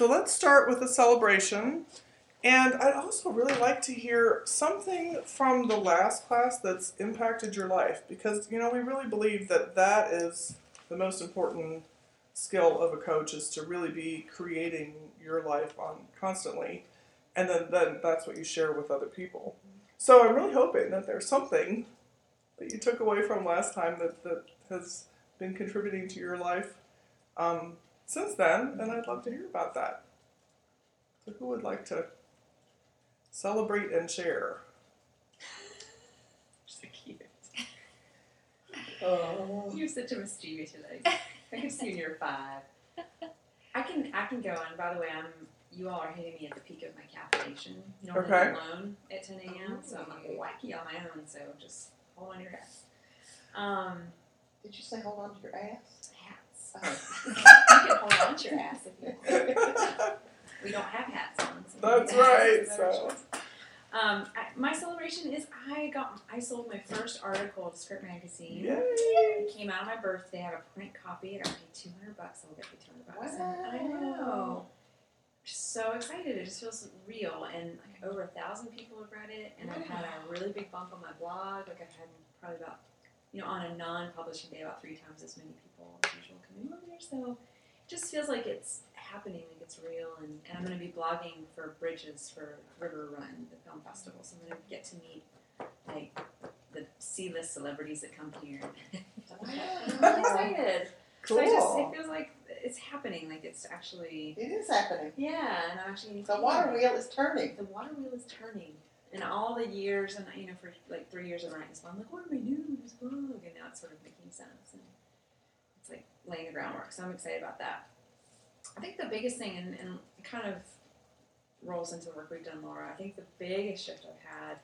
So let's start with a celebration. And I'd also really like to hear something from the last class that's impacted your life because, you know, we really believe that that is the most important skill of a coach is to really be creating your life on constantly. And then, then that's what you share with other people. So I'm really hoping that there's something that you took away from last time that, that has been contributing to your life um, since then, and I'd love to hear about that. So, who would like to celebrate and share? So cute. Oh. You're such a mischievous like. I can see you when you're five. I can I can go on. By the way, I'm you all are hitting me at the peak of my caffeination. Normally Okay. I'm alone at 10 a.m. So I'm like wacky on my own. So just hold on your ass. Um, Did you say hold on to your ass? Hats. You can hold on to your ass if you want. We don't have hats on. So That's right, hats is a better so- Um, I, my celebration is I got I sold my first article to Script Magazine. Yay! It came out on my birthday. I have a print copy. I got paid two hundred bucks. I'll get paid two hundred bucks. Wow. I know. Just so excited. It just feels real, and like over a thousand people have read it, and I've had a really big bump on my blog. Like I've had probably about, you know, on a non-publishing day, about three times as many people as usual coming over there. So it just feels like it's happening, like it's real, and, and I'm going to be blogging for Bridges for River Run, the film festival. So I'm going to get to meet like the C-list celebrities that come here. I'm excited. Cool. So I just it feels like it's happening, like it's actually It is happening. yeah, and I'm actually The water wheel is turning. the water wheel is turning. And all the years, and you know, for like three years of writing this I'm like, what do we do this blog? And now it's sort of making sense, and it's like laying the groundwork. So I'm excited about that. I think the biggest thing, and, and kind of rolls into the work we've done, Laura. I think the biggest shift I've had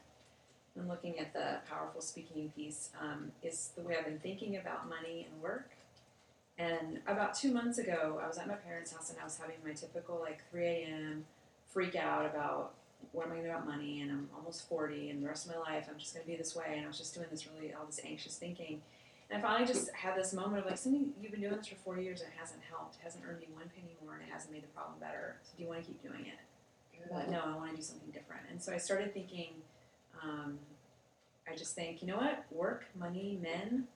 when looking at the powerful speaking piece um, is the way I've been thinking about money and work. And about two months ago, I was at my parents' house and I was having my typical like 3 a.m. freak out about what am I to do about money, and I'm almost 40, and the rest of my life I'm just to be this way. And I was just doing this really all this anxious thinking. And I finally just had this moment of like, Cindy, you've been doing this for four years and it hasn't helped. It hasn't earned you one penny more, and it hasn't made the problem better. So do you want to keep doing it? But no, I want to do something different. And so I started thinking, um, I just think, you know what? Work, money, men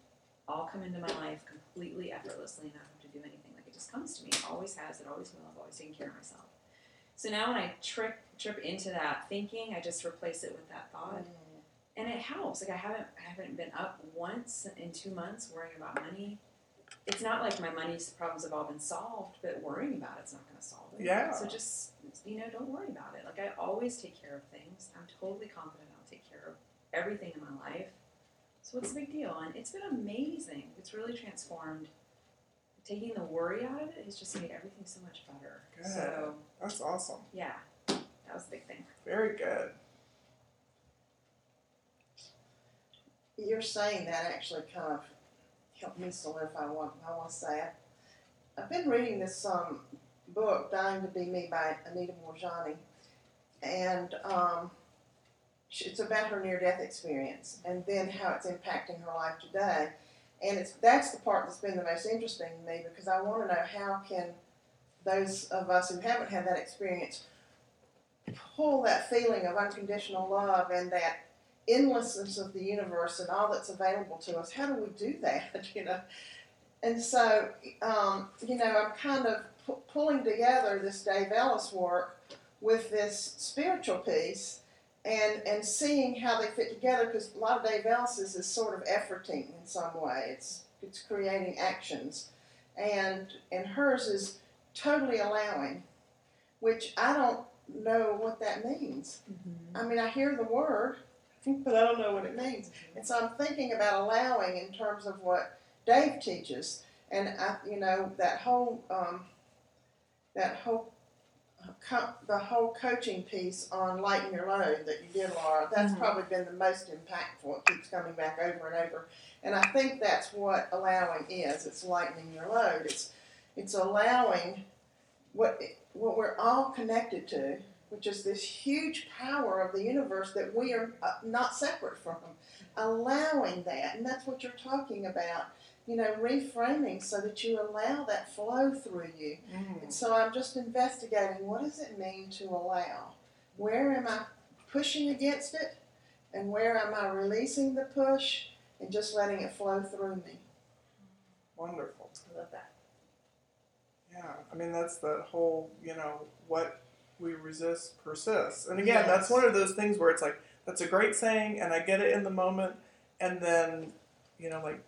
all come into my life completely effortlessly and I don't have to do anything. Like it just comes to me. It always has, it always will. I've always taken care of myself. So now when I trip trip into that thinking, I just replace it with that thought. Mm. And it helps. Like I haven't I haven't been up once in two months worrying about money. It's not like my money problems have all been solved, but worrying about it's not going to solve it. Yeah. So just you know, don't worry about it. Like I always take care of things. I'm totally confident I'll take care of everything in my life. So what's the big deal? And it's been amazing. It's really transformed. Taking the worry out of it has just made everything so much better. Good. So That's awesome. yeah, that was the big thing. Very good. You're saying that actually kind of helped me solidify what I want to say. I, I've been reading this um, book, Dying to Be Me by Anita Moorjani, and um, it's about her near-death experience and then how it's impacting her life today. And it's that's the part that's been the most interesting to me because I want to know how can those of us who haven't had that experience pull that feeling of unconditional love and that endlessness of the universe and all that's available to us. How do we do that? You know, and so um, you know, I'm kind of pu- pulling together this Dave Ellis work with this spiritual piece. And, and seeing how they fit together because a lot of Dave Ellis's is sort of efforting in some way. It's it's creating actions, and and hers is totally allowing, which I don't know what that means. I mean, I hear the word, but I don't know what it means. And so I'm thinking about allowing in terms of what Dave teaches, and I, you know, that whole um, that whole co- the whole coaching piece on lighten your load that you did, Laura. That's Mhm. probably been the most impactful. It keeps coming back over and over, and I think that's what allowing is. It's lightening your load. It's it's allowing what what we're all connected to, which is this huge power of the universe that we are uh, not separate from. Allowing that, and that's what you're talking about. you know, reframing so that you allow that flow through you. Mm. And so I'm just investigating what does it mean to allow? Where am I pushing against it? And where am I releasing the push and just letting it flow through me? Wonderful. I love that. Yeah, I mean that's the whole, you know, what we resist persists. And again, that's one of those things where it's like that's a great saying and I get it in the moment and then, you know, like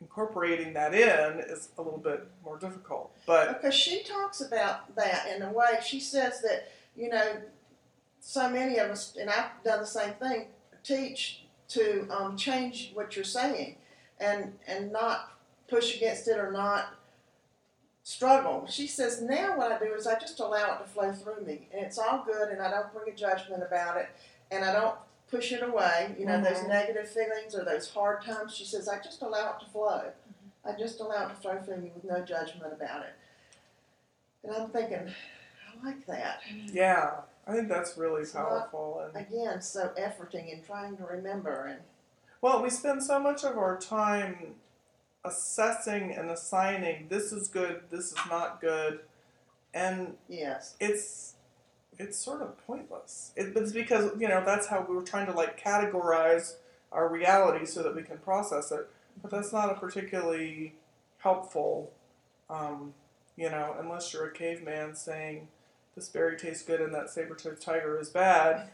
incorporating that in is a little bit more difficult. But Because she talks about that in a way. She says that, you know, so many of us, and I've done the same thing, teach to um, change what you're saying and, and not push against it or not struggle. She says, now what I do is I just allow it to flow through me. And it's all good, and I don't bring a judgment about it, and I don't push it away, you know, those Mhm. negative feelings or those hard times. She says, I just allow it to flow. I just allow it to flow through me with no judgment about it. And I'm thinking, I like that. yeah, I think that's really It's not- powerful and Again, so efforting and trying to remember and Well, we spend so much of our time assessing and assigning this is good, this is not good, and yes. it's it's sort of pointless. It, it's because you know that's how we were trying to like categorize our reality so that we can process it, but that's not a particularly helpful, um, you know, unless you're a caveman saying this berry tastes good and that saber-toothed tiger is bad.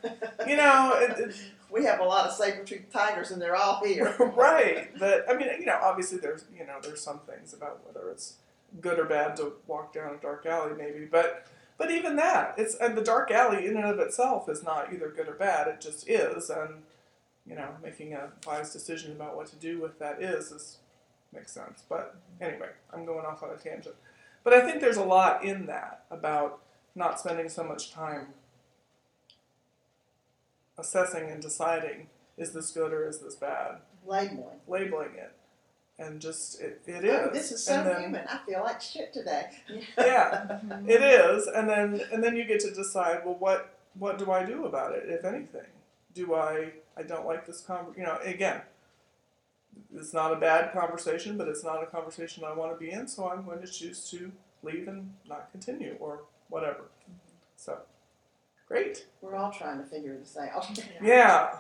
You know, it, it, we have a lot of saber-toothed tigers and they're all here. right. But I mean, you know, obviously there's you know there's some things about whether it's good or bad to walk down a dark alley, maybe. But but even that, it's and the dark alley in and of itself is not either good or bad. It just is, and you know, making a wise decision about what to do with that is is makes sense. But anyway, I'm going off on a tangent. But I think there's a lot in that about not spending so much time assessing and deciding is this good or is this bad Labeling. labeling it and just it, it Oh, this is so then, human. I feel like shit today. yeah it is and then and then you get to decide well what what do i do about it if anything do i i don't like this con you know again it's not a bad conversation but it's not a conversation i want to be in so i'm going to choose to leave and not continue or whatever so great We're all trying to figure this out. yeah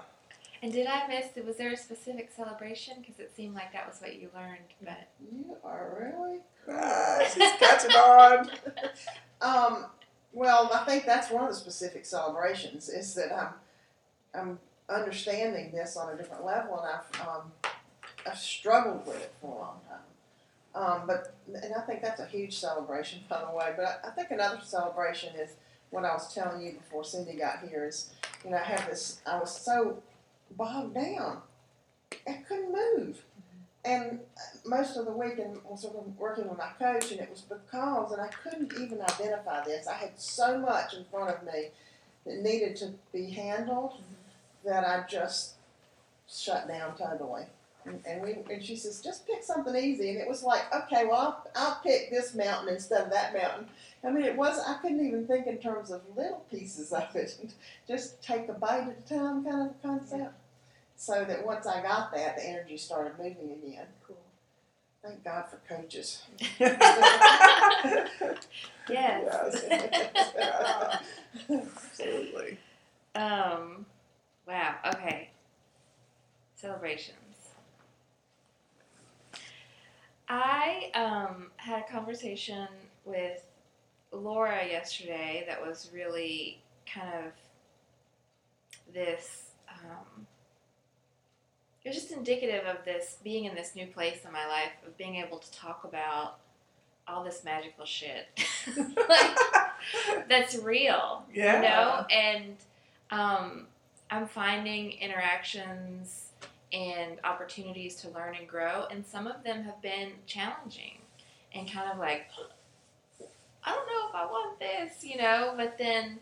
And did I miss? Was there a specific celebration? Because it seemed like that was what you learned, but You are really ah, she's catching on Um, well, I think that's one of the specific celebrations is that I'm I'm understanding this on a different level, and I've um, I've struggled with it for a long time. Um, but and I think that's a huge celebration, by the way. But I, think another celebration is what I was telling you before Cindy got here. Is you know I have this. I was so bogged down, I couldn't move. And most of the week, and was working with my coach, and it was because, and I couldn't even identify this. I had so much in front of me that needed to be handled that I just shut down totally. And, and we, and she says, just pick something easy. And it was like, okay, well, I'll, I'll pick this mountain instead of that mountain. I mean, it was, I couldn't even think in terms of little pieces of it. just take a bite at a time kind of concept. So that once I got that, the energy started moving again. Cool. Thank God for coaches. yes. Yes. Absolutely. um, wow. Okay. Celebrations. I um, had a conversation with Laura yesterday that was really kind of this. Um, it was just indicative of this being in this new place in my life of being able to talk about all this magical shit like that's real Yeah. you know and um, i'm finding interactions and opportunities to learn and grow and some of them have been challenging and kind of like i don't know if i want this you know? But then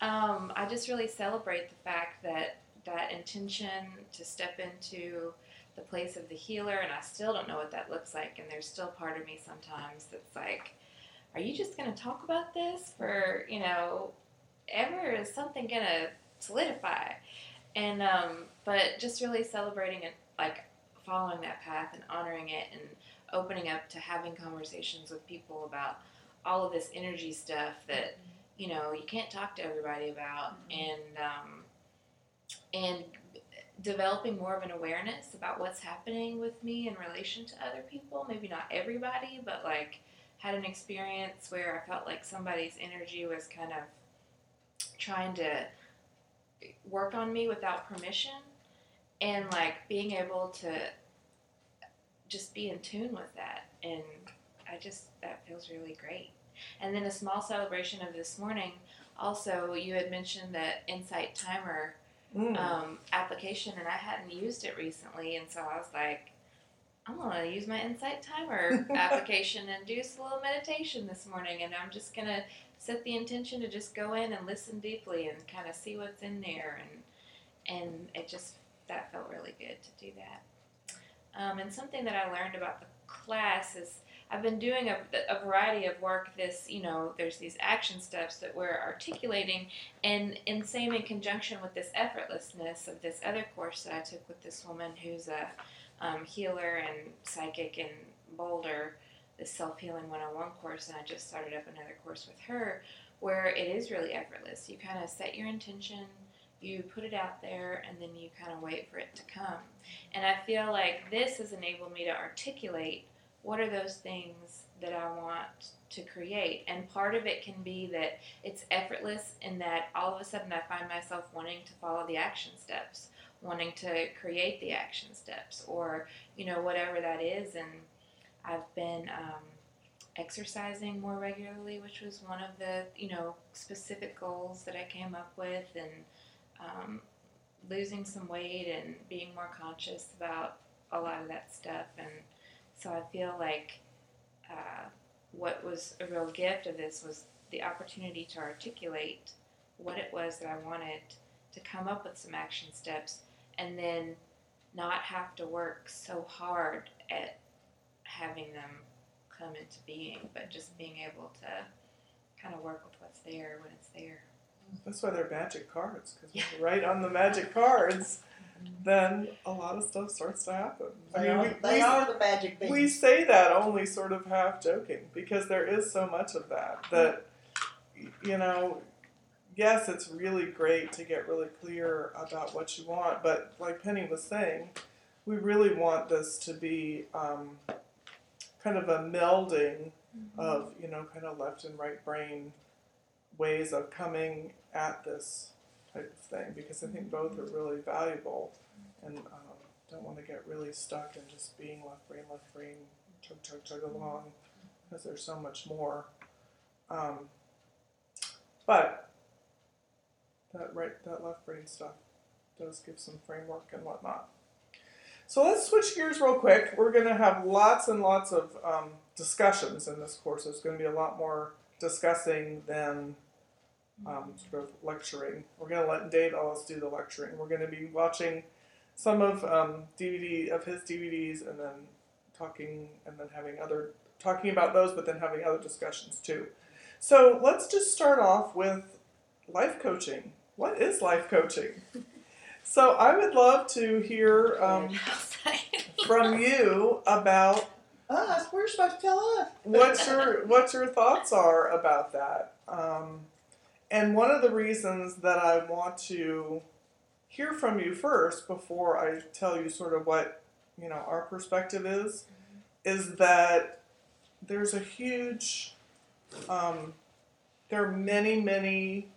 um, i just really celebrate the fact that that intention to step into the place of the healer and i still don't know what that looks like and there's still part of me sometimes that's like are you just going to talk about this for you know ever is something going to solidify and um, but just really celebrating it like following that path and honoring it and opening up to having conversations with people about all of this energy stuff that you know you can't talk to everybody about. And um, and developing more of an awareness about what's happening with me in relation to other people. Maybe not everybody but like had an experience where i felt like somebody's energy was kind of trying to work on me without permission and like being able to just be in tune with that and i just that feels really great and then a small celebration of this morning also you had mentioned that insight timer Mm. um, application and i hadn't used it recently and so i was like i'm going to use my insight timer application and do a little meditation this morning and i'm just going to set the intention to just go in and listen deeply and kind of see what's in there and and it just that felt really good to do that. Um, and something that i learned about the class is i've been doing a, a variety of work this you know there's these action steps that we're articulating and in same in conjunction with this effortlessness of this other course that i took with this woman who's a um, healer and psychic in boulder the self-healing 101 course and i just started up another course with her where it is really effortless. You kind of set your intention you put it out there and then you kind of wait for it to come. And i feel like this has enabled me to articulate what are those things that i want to create. And part of it can be that it's effortless in that all of a sudden i find myself wanting to follow the action steps wanting to create the action steps or you know whatever that is and i've been um, exercising more regularly which was one of the you know specific goals that i came up with and um, losing some weight and being more conscious about a lot of that stuff. And so i feel like uh, what was a real gift of this was the opportunity to articulate what it was that I wanted to come up with some action steps and then not have to work so hard at having them come into being, but just being able to kind of work with what's there when it's there. That's why they're magic cards, because when you write on the magic cards, then a lot of stuff starts to happen. I They mean, are, we, they we, are the magic beans. we say that only sort of half joking because there is so much of that that you know yes it's really great to get really clear about what you want but like penny was saying we really want this to be um, kind of a melding of you know kind of left and right brain ways of coming at this type of thing because I think both are really valuable and um, don't want to get really stuck in just being left brain left brain chug chug chug along because there's so much more. Um, but that right that left brain stuff does give some framework and whatnot. So let's switch gears real quick. We're going to have lots and lots of um, discussions in this course. There's going to be a lot more discussing than um, sort of lecturing. We're going to let Dave Ellis do the lecturing. We're going to be watching some of um, DVD of his DVDs and then talking and then having other talking about those, but then having other discussions too. So let's just start off with life coaching. What is life coaching? So I would love to hear um, from you about Us, we're supposed to tell us. what your what your thoughts are about that. Um, and one of the reasons that I want to hear from you first before I tell you sort of what you know our perspective is, is that there's a huge um, there are many many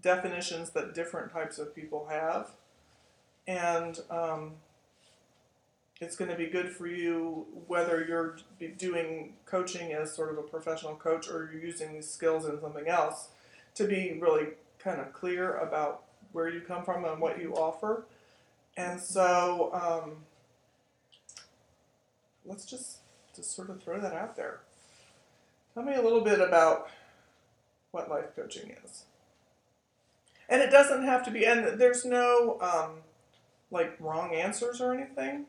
definitions that different types of people have, and um, it's going to be good for you whether you're doing coaching as sort of a professional coach or you're using these skills in something else to be really kind of clear about where you come from and what you offer. And so um, let's just, just sort of throw that out there. Tell me a little bit about what life coaching is. And it doesn't have to be, and there's no um, like wrong answers or anything.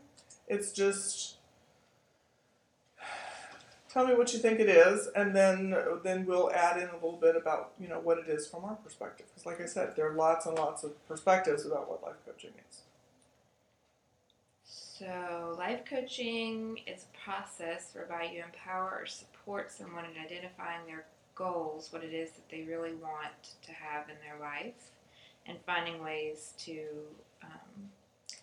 It's just tell me what you think it is, and then then we'll add in a little bit about you know what it is from our perspective. Because like I said, there are lots and lots of perspectives about what life coaching is. So, life coaching is a process whereby you empower or support someone in identifying their goals, what it is that they really want to have in their life, and finding ways to um,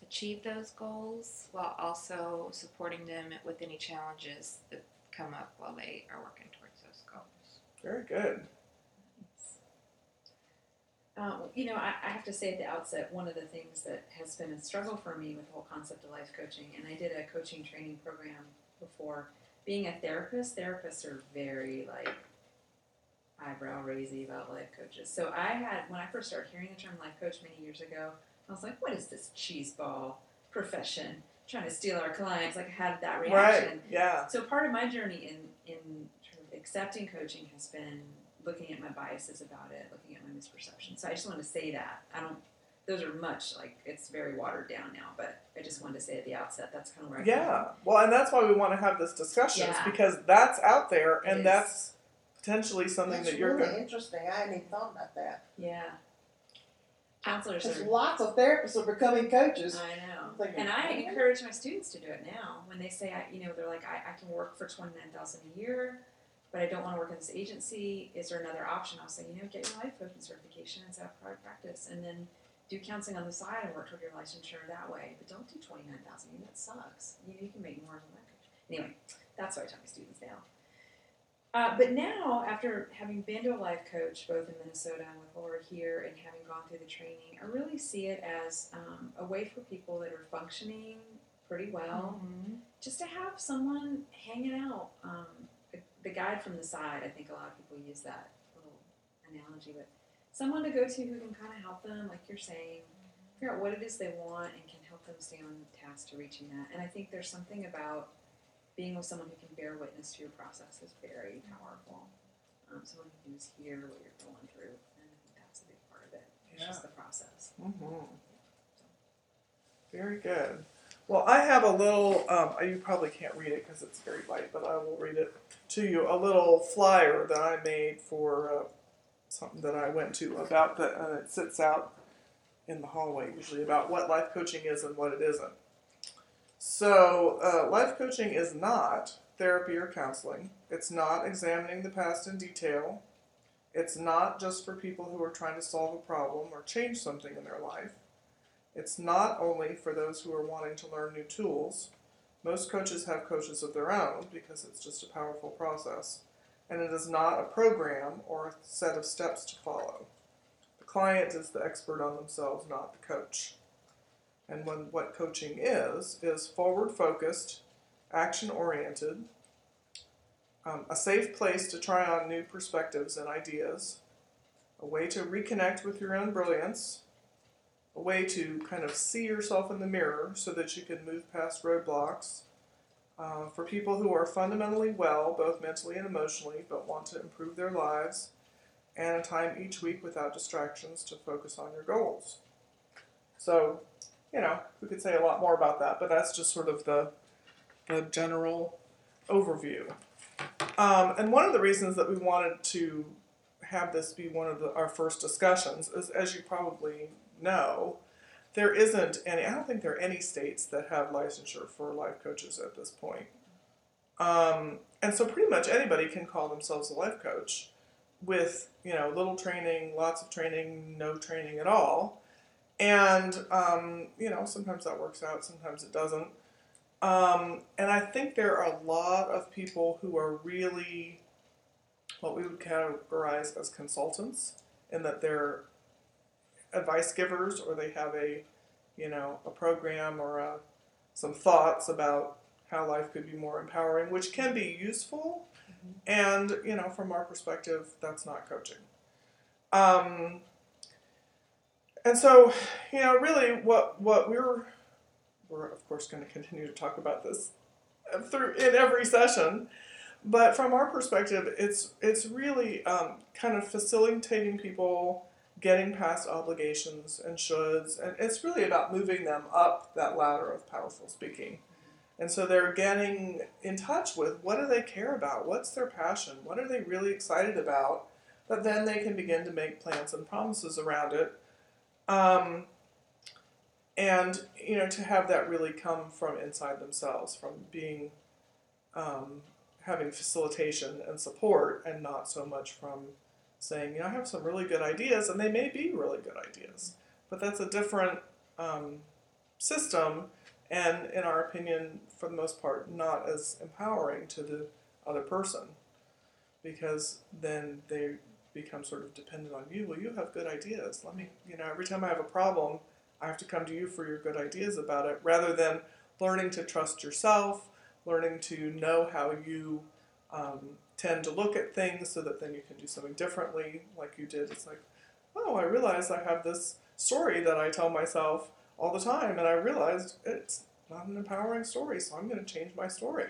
achieve those goals while also supporting them with any challenges that come up while they are working towards those goals. Very good. Um, you know, I, I have to say at the outset, one of the things that has been a struggle for me with the whole concept of life coaching, and I did a coaching training program before. Being a therapist, therapists are very like eyebrow raisy about life coaches. So I had when I first started hearing the term life coach many years ago, I was like, "What is this cheeseball profession trying to steal our clients?" Like I had that reaction. Right. Yeah. So part of my journey in in sort of accepting coaching has been looking at my biases about it, looking at my misperceptions. So I just want to say that I don't. Those are much like it's very watered down now, but I just wanted to say at the outset that's kind of where I Yeah. Well, and that's why we want to have this discussion Yeah. because that's out there and that's potentially something That's that you're really going interesting. I hadn't even thought about that. Yeah. Counselors Because are. lots of therapists are becoming coaches. I know. Thinking, And I "Okay." encourage my students to do it now. When they say, I, you know, they're like, I, I can work for twenty nine thousand a year, but I don't want to work in this agency. Is there another option? I'll say, you know, get your life coaching certification and set up private practice, and then do counseling on the side and work toward your licensure that way. But don't do twenty nine thousand. You know, that sucks. You, you can make more as a life coach. Anyway, that's what I tell my students now. Uh, but now, after having been to a life coach both in Minnesota and with Laura here, and having gone through the training, I really see it as um, a way for people that are functioning pretty well, just to have someone hanging out. Um, the, the guide from the side, I think a lot of people use that little analogy, but someone to go to who can kind of help them, like you're saying, figure out what it is they want and can help them stay on task to reaching that. And I think there's something about being with someone who can bear witness to your process is very powerful. Um, someone who can just hear what you're going through, and I think that's a big part of it. It's just the process. Mm-hmm. Very good. Well, I have a little, um, you probably can't read it because it's very light, but I will read it to you. A little flyer that I made for uh, something that I went to about the, and it sits out in the hallway usually about what life coaching is and what it isn't. So, uh, life coaching is not therapy or counseling. It's not examining the past in detail. It's not just for people who are trying to solve a problem or change something in their life. It's not only for those who are wanting to learn new tools. Most coaches have coaches of their own because it's just a powerful process. And it is not a program or a set of steps to follow. The client is the expert on themselves, not the coach. And when what coaching is, is forward focused, action oriented, um, a safe place to try on new perspectives and ideas, a way to reconnect with your own brilliance, a way to kind of see yourself in the mirror so that you can move past roadblocks. Uh, for people who are fundamentally well, both mentally and emotionally, but want to improve their lives, and a time each week without distractions to focus on your goals. So, you know, we could say a lot more about that, but that's just sort of the, the general overview. Um, and one of the reasons that we wanted to have this be one of the, our first discussions is, as you probably know, there isn't any. I don't think there are any states that have licensure for life coaches at this point. Um, and so, pretty much anybody can call themselves a life coach, with you know little training, lots of training, no training at all. And um, you know, sometimes that works out, sometimes it doesn't. Um, and I think there are a lot of people who are really what we would categorize as consultants, in that they're advice givers or they have a, you know, a program or a, some thoughts about how life could be more empowering, which can be useful. And you know, from our perspective, that's not coaching. Um, and so, you know, really, what what we're we're of course going to continue to talk about this through in every session, but from our perspective, it's it's really um, kind of facilitating people getting past obligations and shoulds, and it's really about moving them up that ladder of powerful speaking. And so they're getting in touch with what do they care about? What's their passion? What are they really excited about? But then they can begin to make plans and promises around it. Um, and you know to have that really come from inside themselves, from being um, having facilitation and support, and not so much from saying, you know, I have some really good ideas, and they may be really good ideas, but that's a different um, system, and in our opinion, for the most part, not as empowering to the other person, because then they become sort of dependent on you. Well, you have good ideas. Let me, you know, every time I have a problem, I have to come to you for your good ideas about it, rather than learning to trust yourself, learning to know how you um, tend to look at things so that then you can do something differently, like you did. It's like, oh, I realize I have this story that I tell myself all the time, and I realized it's not an empowering story, so I'm going to change my story.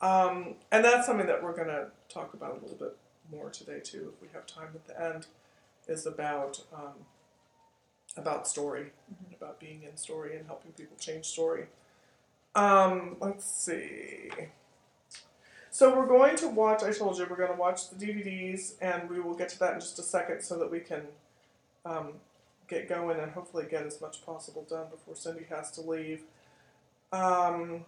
Um, and that's something that we're going to talk about a little bit more today too, if we have time at the end, is about um, about story, about being in story and helping people change story. Um, let's see. So we're going to watch. I told you we're going to watch the DVDs, and we will get to that in just a second, so that we can um, get going and hopefully get as much possible done before Cindy has to leave. Um,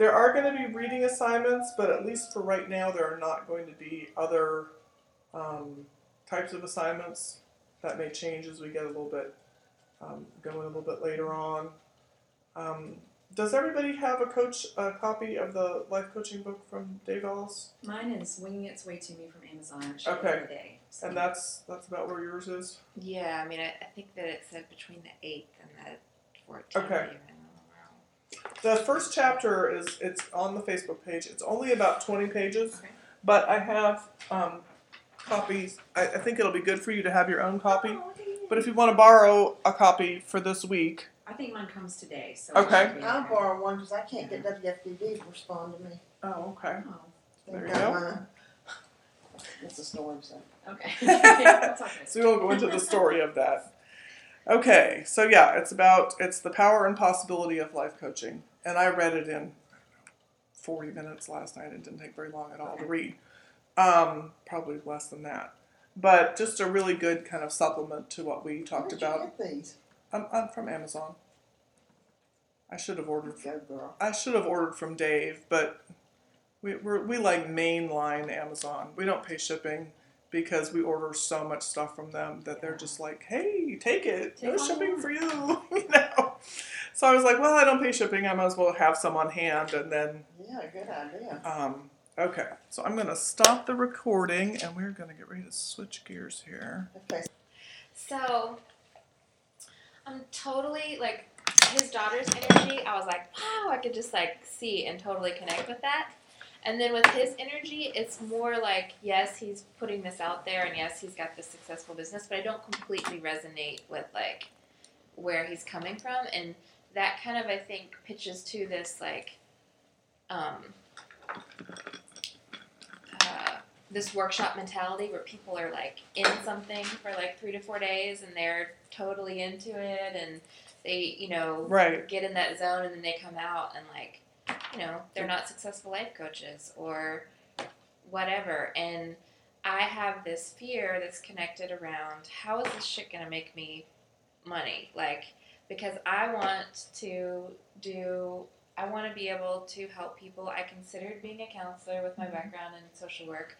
there are going to be reading assignments, but at least for right now, there are not going to be other um, types of assignments. That may change as we get a little bit um, going a little bit later on. Um, does everybody have a coach a copy of the life coaching book from Dave Ellis? Mine is winging its way to me from Amazon. Okay. day. So. And that's that's about where yours is. Yeah, I mean, I, I think that it said between the eighth and the fourteenth. Okay. Even. The first chapter is it's on the Facebook page. It's only about twenty pages, Okay. but I have um, copies. I, I think it'll be good for you to have your own copy. Oh. But if you want to borrow a copy for this week, I think mine comes today. So Okay. it should be I'll okay. borrow one because I can't get WFDD to respond to me. oh okay. Oh, There you go. mine. It's a story, so. okay. Okay. So we'll go into the story of that. Okay, so yeah, it's about it's the power and possibility of life coaching, and I read it in forty minutes last night. It didn't take very long at all to read, um, probably less than that. But just a really good kind of supplement to what we talked about. get these? I'm, I'm from Amazon. I should have ordered. Go girl. I should have ordered from Dave, but we we're, we like mainline Amazon. We don't pay shipping because we order so much stuff from them that they're just like, "Hey, take it. no Take all you shipping want." for you." you know. So I was like, "Well, I don't pay shipping. I might as well have some on hand." And then, Yeah, good idea. um, okay, so I'm gonna stop the recording, and we're gonna get ready to switch gears here. Okay, So, I'm totally like his daughter's energy. I was like, wow, I could just like see and totally connect with that. And then with his energy, it's more like, yes, he's putting this out there, and yes, he's got this successful business, but I don't completely resonate with like where he's coming from, and that kind of I think pitches to this like, um, uh, this workshop mentality where people are like in something for like three to four days and they're totally into it and they you know Right. get in that zone and then they come out and like you know they're not successful life coaches or whatever. And i have this fear that's connected around how is this shit gonna make me money? Like because i want to do i want to be able to help people. I considered being a counselor with my mm-hmm. background in social work.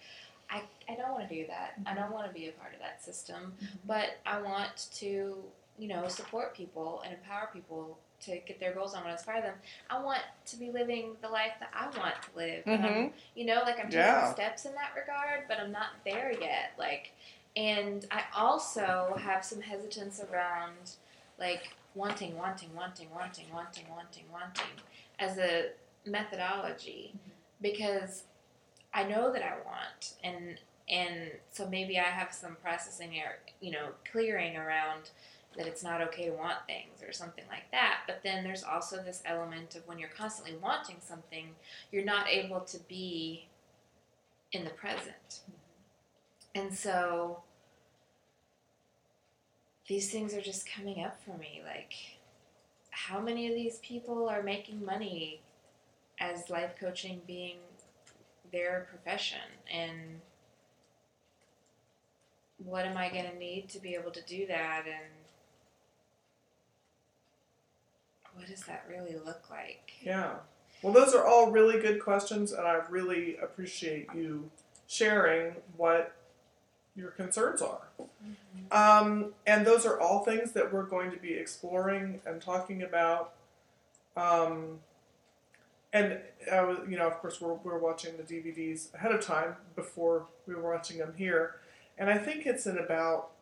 I, I don't want to do that. I don't mm-hmm. want to be a part of that system. Mm-hmm. But i want to you know, support people and empower people to get their goals. I want to inspire them. I want to be living the life that I want to live. And I'm, Mhm. you know, like I'm taking Yeah. steps in that regard, but I'm not there yet. Like, and I also have some hesitance around like wanting, wanting, wanting, wanting, wanting, wanting, wanting as a methodology because I know that I want and and so maybe I have some processing or you know clearing around that it's not okay to want things or something like that. But then there's also this element of when you're constantly wanting something, you're not able to be in the present. Mm-hmm. And so these things are just coming up for me. Like, how many of these people are making money as life coaching being their profession? And what am I going to need to be able to do that? And what does that really look like? Yeah. Well, those are all really good questions, and I really appreciate you sharing what your concerns are. Um, and those are all things that we're going to be exploring and talking about. Um, and I was, you know, of course, we're, we're watching the DVDs ahead of time before we were watching them here, and I think it's in about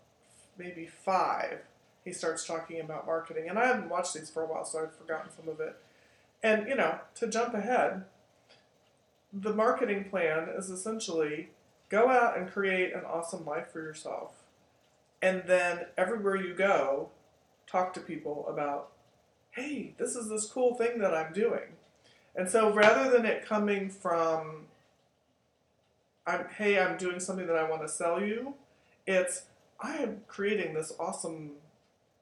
maybe five. He starts talking about marketing, and I haven't watched these for a while, so I've forgotten some of it. And you know, to jump ahead, the marketing plan is essentially go out and create an awesome life for yourself. And then everywhere you go, talk to people about, hey, this is this cool thing that I'm doing. And so rather than it coming from, I'm, hey, I'm doing something that I want to sell you, it's, I am creating this awesome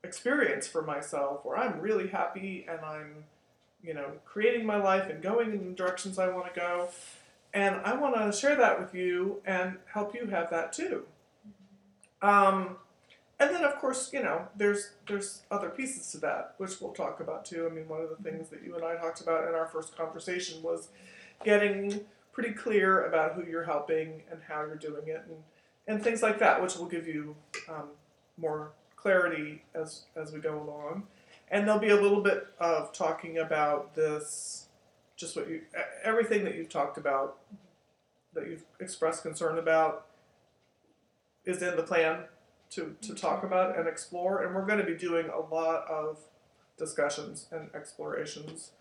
experience for myself where I'm really happy and I'm, you know, creating my life and going in the directions I want to go. And I want to share that with you and help you have that too. Um, and then, of course, you know, there's there's other pieces to that, which we'll talk about too. I mean, one of the things that you and I talked about in our first conversation was getting pretty clear about who you're helping and how you're doing it, and and things like that, which will give you um, more clarity as as we go along. And there'll be a little bit of talking about this, just what you everything that you've talked about, that you've expressed concern about, is in the plan to, to talk about and explore. And we're going to be doing a lot of discussions and explorations.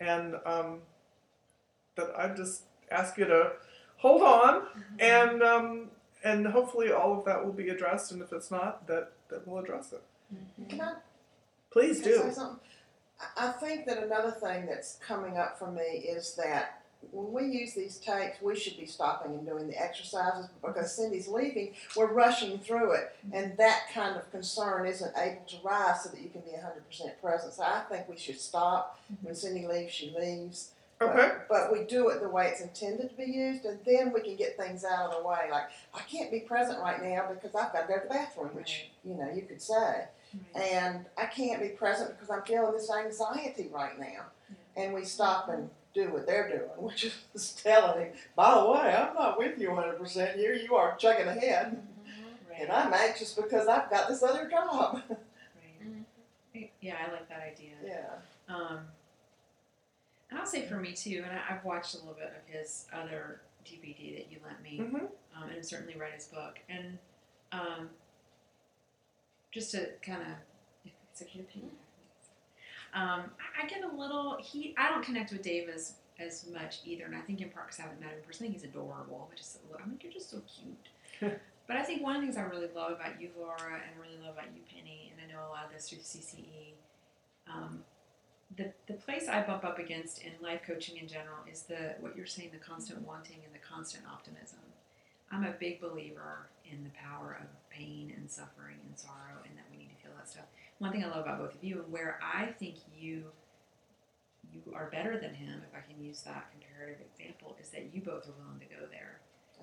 And um, that I just ask you to hold on, and um, and hopefully all of that will be addressed. And if it's not, that that we'll address it. Mm-hmm. Can I Please Can I say do. I I think that another thing that's coming up for me is that when we use these tapes, we should be stopping and doing the exercises because Cindy's leaving. We're rushing through it, mm-hmm. and that kind of concern isn't able to rise so that you can be 100% present. So I think we should stop. Mm-hmm. When Cindy leaves, she leaves. But- Okay. But, we do it the way it's intended to be used, and then we can get things out of the way. Like, I can't be present right now because I've got to go to the bathroom, which, you know, you could say and I can't be present because I'm feeling this anxiety right now. And we stop and do what they're doing, which is telling him, by the way, I'm not with you 100% here. You are chugging ahead. And I'm anxious because I've got this other job. Right. Yeah, I like that idea. yeah. Um, say for me too, and I, I've watched a little bit of his other DVD that you lent me, hmm um, and certainly read his book. And um, just to kind of, it's a your opinion. Um, I, I get a little. He, I don't connect with Dave as as much either, and I think in part because I haven't met him personally. He's adorable. I just, I'm like, you're just so cute. but I think one of the things I really love about you, Laura, and I really love about you, Penny, and I know a lot of this through CCE. Um, the, the place I bump up against in life coaching in general is the what you're saying, the constant mm-hmm. wanting and the constant optimism. I'm a big believer in the power of pain and suffering and sorrow, and that we need to feel that stuff. One thing I love about both of you, and where I think you you are better than him, if I can use that comparative example, is that you both are willing to go there.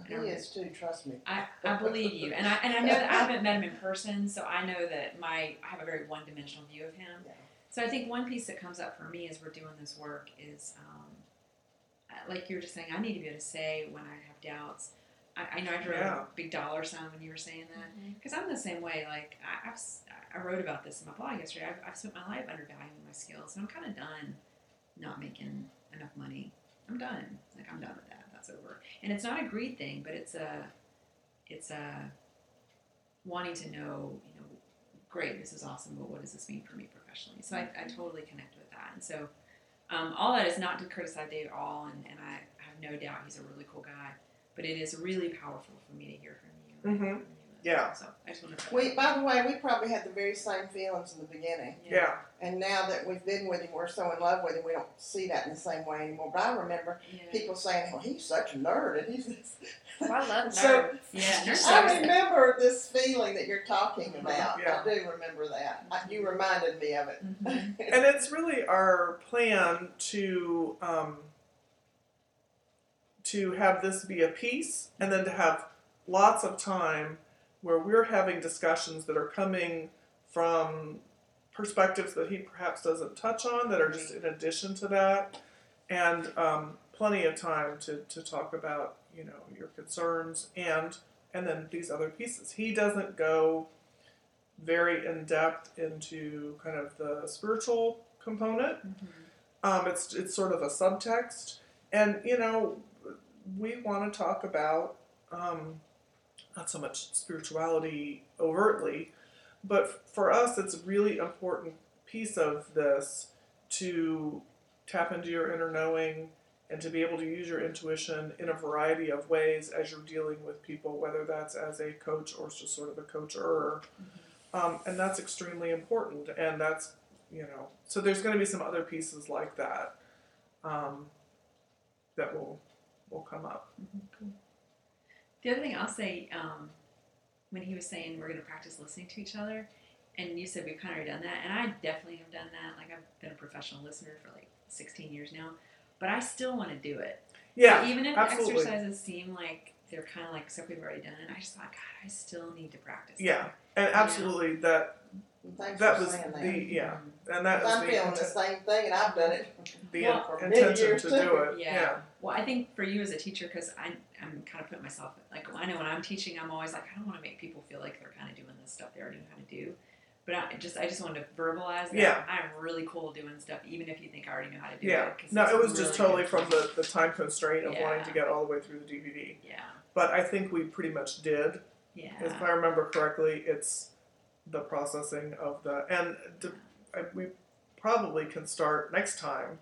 He is too, trust me. I, I believe you, and I and I know that I haven't met him in person, so I know that my I have a very one dimensional view of him. Yeah. So I think one piece that comes up for me as we're doing this work is, um, uh, like you were just saying, I need to be able to say when I have doubts. I, I know I drew Yeah. a big dollar sign when you were saying that because I'm the same way. Like I, I've s- I wrote about this in my blog yesterday. I've, I've spent my life undervaluing my skills, and I'm kind of done not making enough money. I'm done. Like I'm done with that. That's over. And it's not a greed thing, but it's a it's a wanting to know, you know, great, this is awesome, but what does this mean for me professionally? So I, I totally connect with that. And so um, all that is not to criticize Dave at all, and, and I have no doubt he's a really cool guy, but it is really powerful for me to hear from you. and From you as Yeah. well. So I just want to. We, by the way, we probably had the very same feelings in the beginning. Yeah. And now that we've been with him, we're so in love with him, we don't see that in the same way anymore. But I remember Yeah. people saying, well, he's such a nerd. And he's this. Oh, I love nerds. So- Yeah, nurse I service. remember this feeling that you're talking about. Yeah. I do remember that. I, you reminded me of it. Mhm. And it's really our plan to um, to have this be a piece, and then to have lots of time where we're having discussions that are coming from perspectives that he perhaps doesn't touch on that are just in addition to that, and um, plenty of time to, to talk about you know your concerns and and then these other pieces. He doesn't go very in depth into kind of the spiritual component. Um, it's it's sort of a subtext, and you know we want to talk about um, not so much spirituality overtly, but for us, it's a really important piece of this to tap into your inner knowing and to be able to use your intuition in a variety of ways as you're dealing with people, whether that's as a coach or just sort of a coacher. Um, and that's extremely important. And that's, you know, so there's going to be some other pieces like that um, that will will come up. The other thing I'll say, um, when he was saying we're going to practice listening to each other, and you said we've kind of already done that, and I definitely have done that. Like I've been a professional listener for like 16 years now, but I still want to do it. Yeah, So even if absolutely. the exercises seem like they're kind of like stuff we've already done, I just thought, God, I still need to practice. yeah, and absolutely that Thanks that for was saying the that. yeah, and that was I'm the, feeling the same thing, and I've done it. the Well, for many intention to too. do it. Yeah. yeah. Well, I think for you as a teacher, because I'm kind of putting myself like I know when I'm teaching, I'm always like I don't want to make people feel like they're kind of doing this stuff they already know how to do. But I just I just wanted to verbalize that Yeah. I'm really cool doing stuff, even if you think I already know how to do it. Yeah. No, it was really just totally from the, the time constraint of wanting to get all the way through the DVD. yeah But I think we pretty much did. yeah If I remember correctly, it's the processing of the and d I we probably can start next time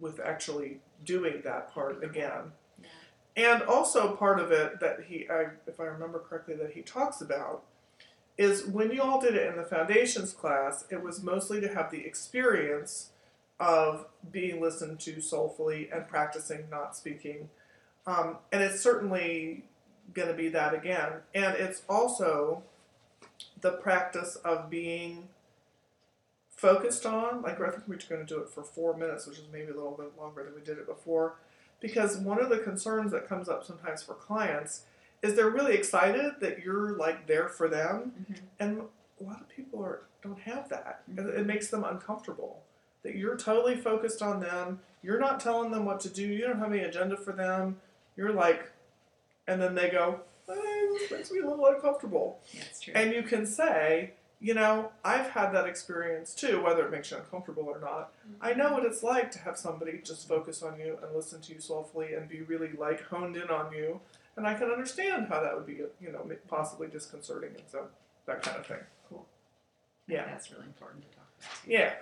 with actually doing that part again. And also part of it that he, I, if I remember correctly, that he talks about is when you all did it in the foundations class, it was mostly to have the experience of being listened to soulfully and practicing not speaking. Um, and it's certainly going to be that again. And it's also the practice of being focused on, like I think we're going to do it for four minutes, which is maybe a little bit longer than we did it before. Because one of the concerns that comes up sometimes for clients is they're really excited that you're like there for them, Mhm. and a lot of people are don't have that. It, it makes them uncomfortable that you're totally focused on them. You're not telling them what to do. You don't have any agenda for them. You're like, and then they go, hey, this makes me a little uncomfortable. yeah true And you can say, you know, I've had that experience too, whether it makes you uncomfortable or not. I know what it's like to have somebody just focus on you and listen to you soulfully and be really like honed in on you. And I can understand how that would be, you know, possibly disconcerting and so that kind of thing. cool Yeah. that's really important to talk about too. Yeah.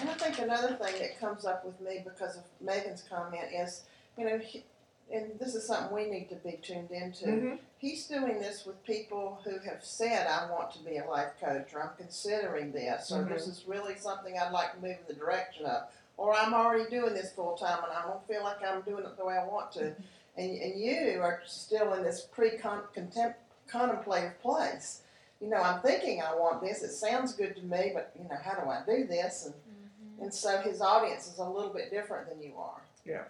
And I think another thing that comes up with me because of Megan's comment is, you know, he, and this is something we need to be tuned into. hmm He's doing this with people who have said, I want to be a life coach, or I'm considering this, or mm-hmm. this is really something I'd like to move in the direction of, or I'm already doing this full time and I don't feel like I'm doing it the way I want to. Mm-hmm. And, and you are still in this pre contemplative place. You know, I'm thinking I want this, it sounds good to me, but, you know, how do I do this? And mm-hmm. and so his audience is a little bit different than you are. Yeah.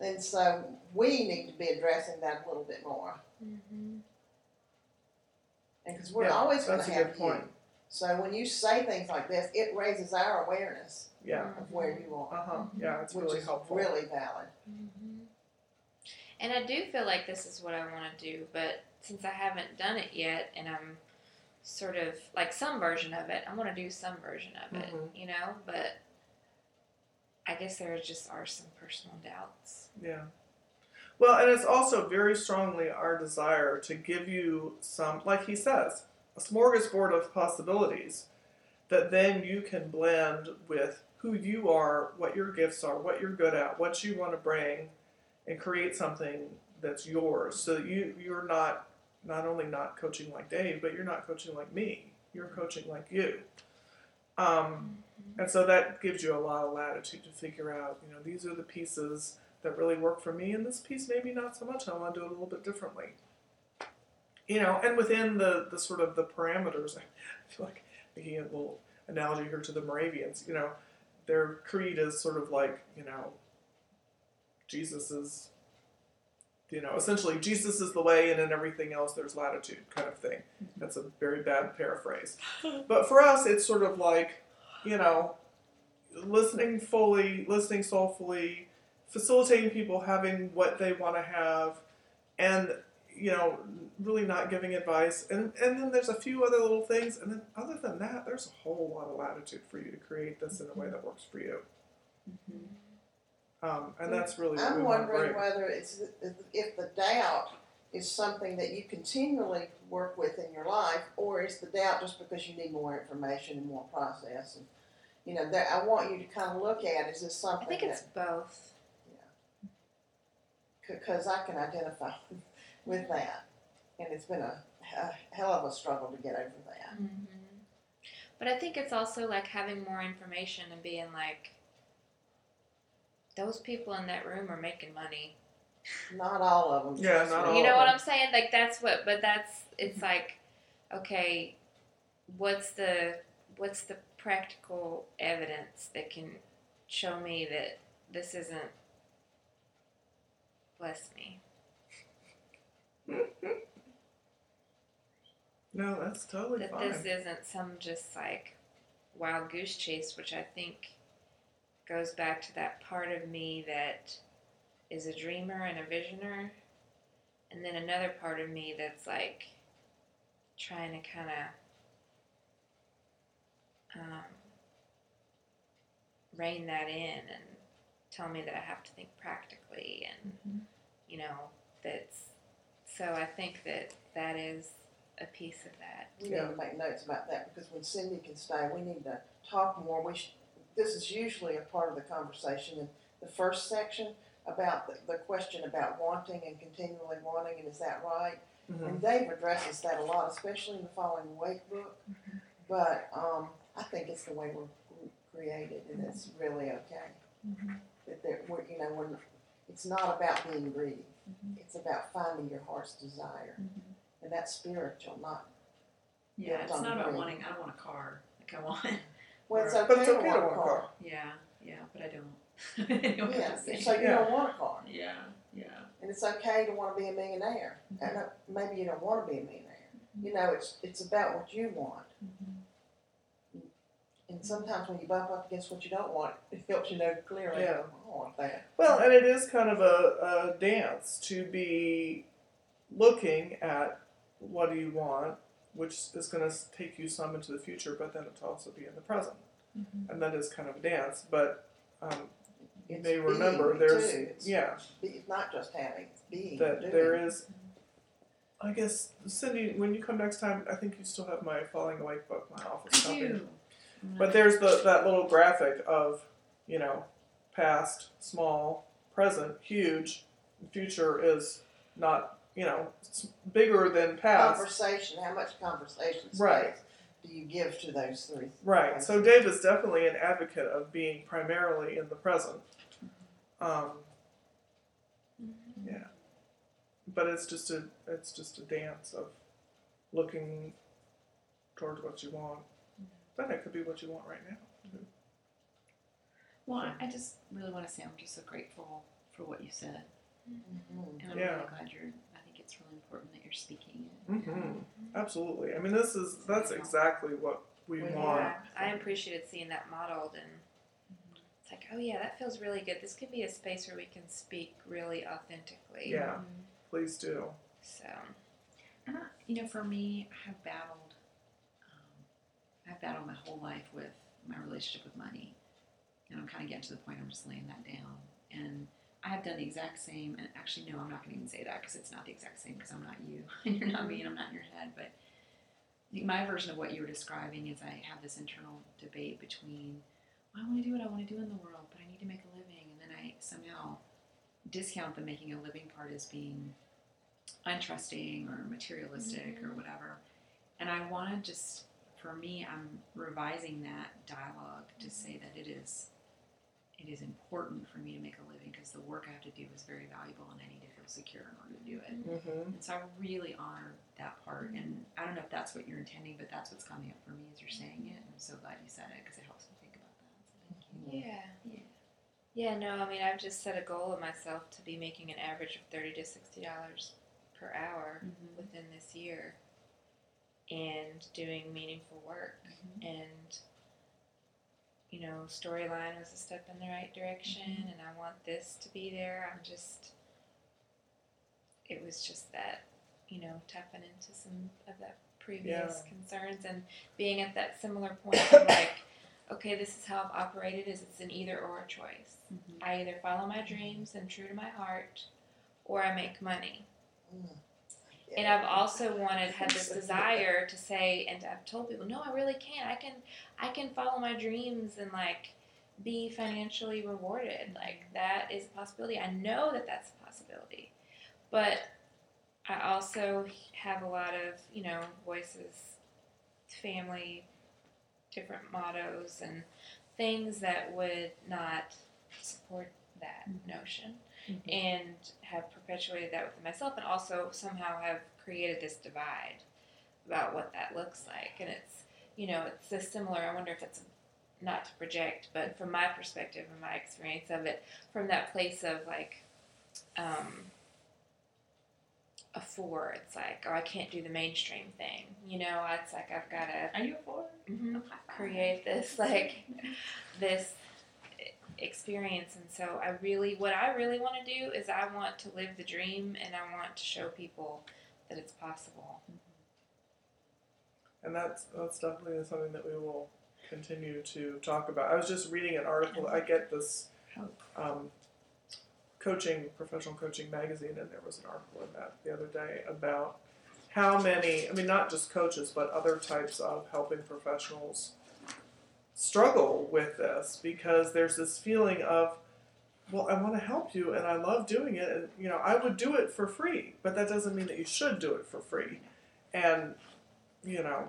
And so we need to be addressing that a little bit more. Mm-hmm. And because we're Yeah, always going to a have point. you. So when you say things like this, it raises our awareness Yeah. of where you are, Uh huh. Yeah, it's really helpful. really valid. Mm-hmm. And I do feel like this is what I want to do, but since I haven't done it yet, and I'm sort of like some version of it, I want to do some version of it, Mhm. you know. But I guess there just are some personal doubts. Yeah. Well, and it's also very strongly our desire to give you some, like he says, a smorgasbord of possibilities that then you can blend with who you are, what your gifts are, what you're good at, what you want to bring, and create something that's yours. So you you're not not only not coaching like Dave, but you're not coaching like me. You're coaching like you. Um, and so that gives you a lot of latitude to figure out, you know, these are the pieces that really work for me, and this piece maybe not so much. I want to do it a little bit differently. You know, and within the, the sort of the parameters, I feel like making a little analogy here to the Moravians, you know, their creed is sort of like, you know, Jesus is, you know, essentially Jesus is the way, and in everything else there's latitude kind of thing. Mm-hmm. That's a very bad paraphrase. But for us, it's sort of like, you know, listening fully, listening soulfully, facilitating people having what they want to have, and you know, really not giving advice. And and then there's a few other little things, and then other than that, there's a whole lot of latitude for you to create this in a way mm-hmm. that works for you. Mm-hmm. Um, and that's really I'm wondering whether it's, if the doubt is something that you continually work with in your life, or is the doubt just because you need more information and more process? And, you know, there, I want you to kind of look at, is this something? I think it's that, both. Yeah, because I can identify with that. And it's been a, a hell of a struggle to get over that. Mm-hmm. But I think it's also like having more information and being like, those people in that room are making money. Not all of them. Yeah, not all you know of what them. I'm saying? Like that's what, but that's it's like, okay, what's the what's the practical evidence that can show me that this isn't bless me? No, that's totally that fine. this isn't some just like wild goose chase, which I think goes back to that part of me that is a dreamer and a visioner, and then another part of me that's like trying to kind of um, rein that in and tell me that I have to think practically and you know that's so I think that that is a piece of that. We need Yeah. to make notes about that because when Cindy can stay, we need to talk more. We sh- this is usually a part of the conversation in the first section about the, the question about wanting and continually wanting, and is that right? Mhm. And Dave addresses that a lot, especially in the Falling Awake book. Mm-hmm. But um, I think it's the way we're created, and it's mm-hmm. really okay. Mm-hmm. That there, we're, you know, we're, it's not about being greedy. It's about finding your heart's desire, and that's spiritual, not Yeah, Yeah, it's it's not about the wanting. I don't want a car. Like I want. Well, it's Right. okay, But it's to okay want to a want a car. car. Yeah, yeah, but I don't. Anyway, Yeah, I'm just so you Yeah. don't want a car, yeah, yeah. and it's okay to want to be a millionaire. Mm-hmm. And uh, maybe you don't want to be a millionaire. Mm-hmm. You know, it's it's about what you want. Mm-hmm. And sometimes when you bump up against what you don't want, it helps you know clearly. Yeah. Oh, I don't want that. Well, and it is kind of a, a dance to be looking at what do you want, which is going to take you some into the future, but then to also be in the present. And that is kind of a dance. But um, It's may remember being, there's, too. It's yeah, be- not just having, it's being. that doing. there is. I guess Cindy, when you come next time, I think you still have my Falling Awake book, my office I copy. But there's the that little graphic of, you know, past, small, present, huge. Future is not, you know, it's bigger than past. Conversation, how much conversation space Right. do you give to those three? Right. So Dave is definitely an advocate of being primarily in the present. Um, yeah. But it's just a it's just a dance of looking towards what you want. Then it could be what you want right now. Well, I- I just really want to say I'm just so grateful for what you said, Mhm. and I'm Yeah. really glad you're. I think it's really important that you're speaking it. Mm-hmm. Absolutely. I mean, this is that's exactly what we We want. Yeah, I appreciated seeing that modeled, and it's like, oh yeah, that feels really good. This could be a space where we can speak really authentically. Yeah. Please do. So, And I, you know, for me, I have battled. Um, I've battled my whole life with my relationship with money, and I'm kind of getting to the point I'm just laying that down. And I have done the exact same. And actually, no, I'm not going to even say that because it's not the exact same because I'm not you, and you're not me, and I'm not in your head. But my version of what you were describing is I have this internal debate between well, I want to do what I want to do in the world, but I need to make a living, and then I somehow discount the making a living part as being untrusting or materialistic or mm-hmm. whatever. And I want to just, for me, I'm revising that dialogue to say that it is, it is important for me to make a living because the work I have to do is very valuable and I need to feel secure in order to do it. Mm-hmm. And so I really honor that part. And I don't know if that's what you're intending, but that's what's coming up for me as you're saying it. And I'm so glad you said it because it helps me think about that. So thank you. yeah. Yeah. Yeah, no, I mean, I've just set a goal of myself to be making an average of thirty to sixty dollars per hour Mhm. within this year, and doing meaningful work. Mhm. And you know, storyline was a step in the right direction, and I want this to be there. I'm just, it was just that, you know, tapping into some of that previous concerns and being at that similar point of like, okay, this is how I've operated. Is it's an either or choice. Mhm. I either follow my dreams and true to my heart, or I make money. And I've also wanted had this desire to say, and I've told people, no, I really can't. I can, I can follow my dreams and like be financially rewarded. Like that is a possibility. I know that that's a possibility, but I also have a lot of you know voices, family, different mottos and things that would not support that mm-hmm. notion Mhm. and have perpetuated that within myself and also somehow have created this divide about what that looks like. And it's you know it's a similar. I wonder if it's not to project but from my perspective and my experience of it from that place of like um a four it's like oh i can't do the mainstream thing. You know it's like i've got to Are you a 4 Mhm. create this like this experience and so i really what i really want to do is i want to live the dream and i want to show people that it's possible And that's that's definitely something that we will continue to talk about. I was just reading an article. I get this um, coaching, professional coaching magazine, and there was an article in that the other day about how many. I mean, not just coaches, but other types of helping professionals struggle with this because there's this feeling of well i want to help you and i love doing it and you know i would do it for free but that doesn't mean that you should do it for free. And you know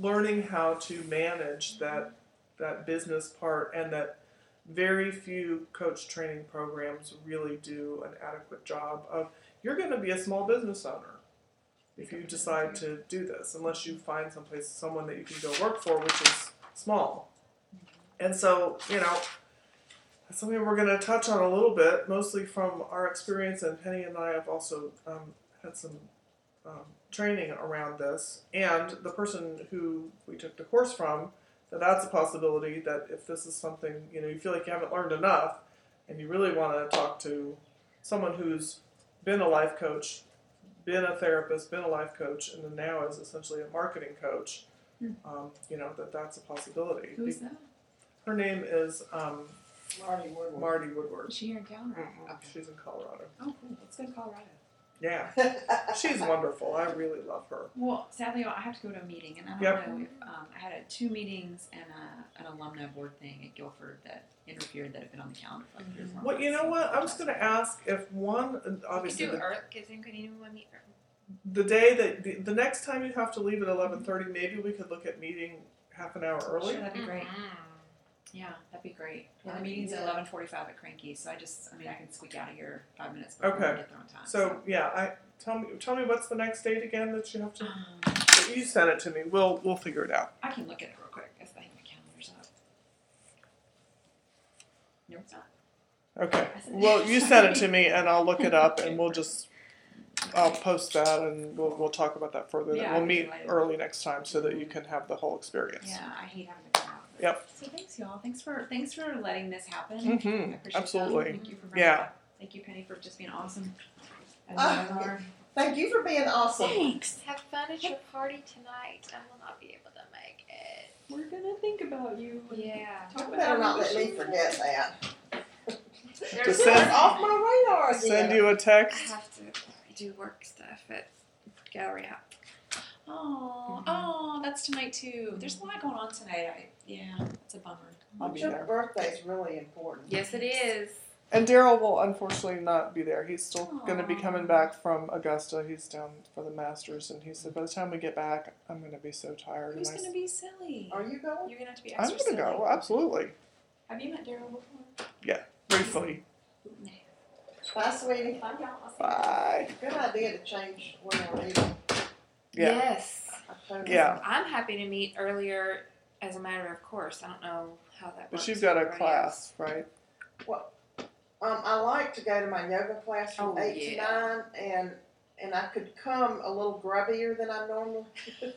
learning how to manage that that business part and that very few coach training programs really do an adequate job of you're going to be a small business owner if you decide to do this unless you find someplace someone that you can go work for which is small and so you know that's something we're going to touch on a little bit mostly from our experience and penny and i have also um, had some um, training around this, and the person who we took the course from, that that's a possibility that if this is something you know you feel like you haven't learned enough, and you really want to talk to someone who's been a life coach, been a therapist, been a life coach, and then now is essentially a marketing coach. Um, you know that that's a possibility. Who is that? Her name is um, Marty Woodward. Marty Woodward. Is she here in town? or- Mhm. Okay. She's in Colorado. Oh, cool. Let's go to Colorado. Yeah, she's wonderful. I really love her. Well, sadly, I have to go to a meeting, and I don't Yep. know if um, I had a, two meetings and a, an alumni board thing at Guilford that interfered that had been on the calendar for like three or four Well, you know months. what? I was going to ask if one, and we obviously, could do the, earth because then could anyone meet earth the day that the, the next time you have to leave at eleven thirty, maybe we could look at meeting half an hour early. Sure, that'd be great. Mhm. Yeah, that'd be great. Yeah, the meeting's at eleven forty-five at Cranky, so I just, I mean, I can squeak out of here five minutes before Okay. we get there on time. So yeah, I tell me tell me what's the next date again that you have to. Um, You send it to me. We'll we'll figure it out. I can look at it real quick. if I think my calendar's up. No, it's not. Okay. Well, you send it to me, and I'll look it up, and we'll just. I'll post that, and we'll, we'll talk about that further. Yeah, we'll meet delighted. early next time so that you can have the whole experience. Yeah, I hate having to go out. Yep. So thanks, y'all. Thanks for thanks for letting this happen. I hmm appreciate that. Absolutely. Thank you for bringing Yeah. it up. Thank you, Penny, for just being awesome. As you guys are. Thank you for being awesome. Thanks. have fun at your party tonight i will not be able to make it We're gonna think about you. yeah Talk You about better how not we let me you forget that. Just send- off my radar again. Send you a text. I have to do work stuff at gallery out Oh, Mhm. oh, that's tonight too. There's a lot going on tonight. I, yeah, it's a bummer. I'll be Your there. is really important. yes it is And Daryl will unfortunately not be there. He's still going to be coming back from Augusta. He's down for the Masters, and he said by the time we get back, I'm going to be so tired. Who's and gonna be silly? Are you going? You're gonna have to be I'm going to silly. go absolutely, Have you met Daryl before? Yeah, briefly. Bye, sweetie. Bye, y'all. I'll see you. Bye. Good idea to change where we're eating. Yeah. yes I totally- Yeah. i'm happy to meet earlier as a matter of course i don't know how that But works she's got a everybody class, right? Well, um, I like to go to my yoga class from Oh, eight yeah. to nine, and and I could come a little grubbier than I normally.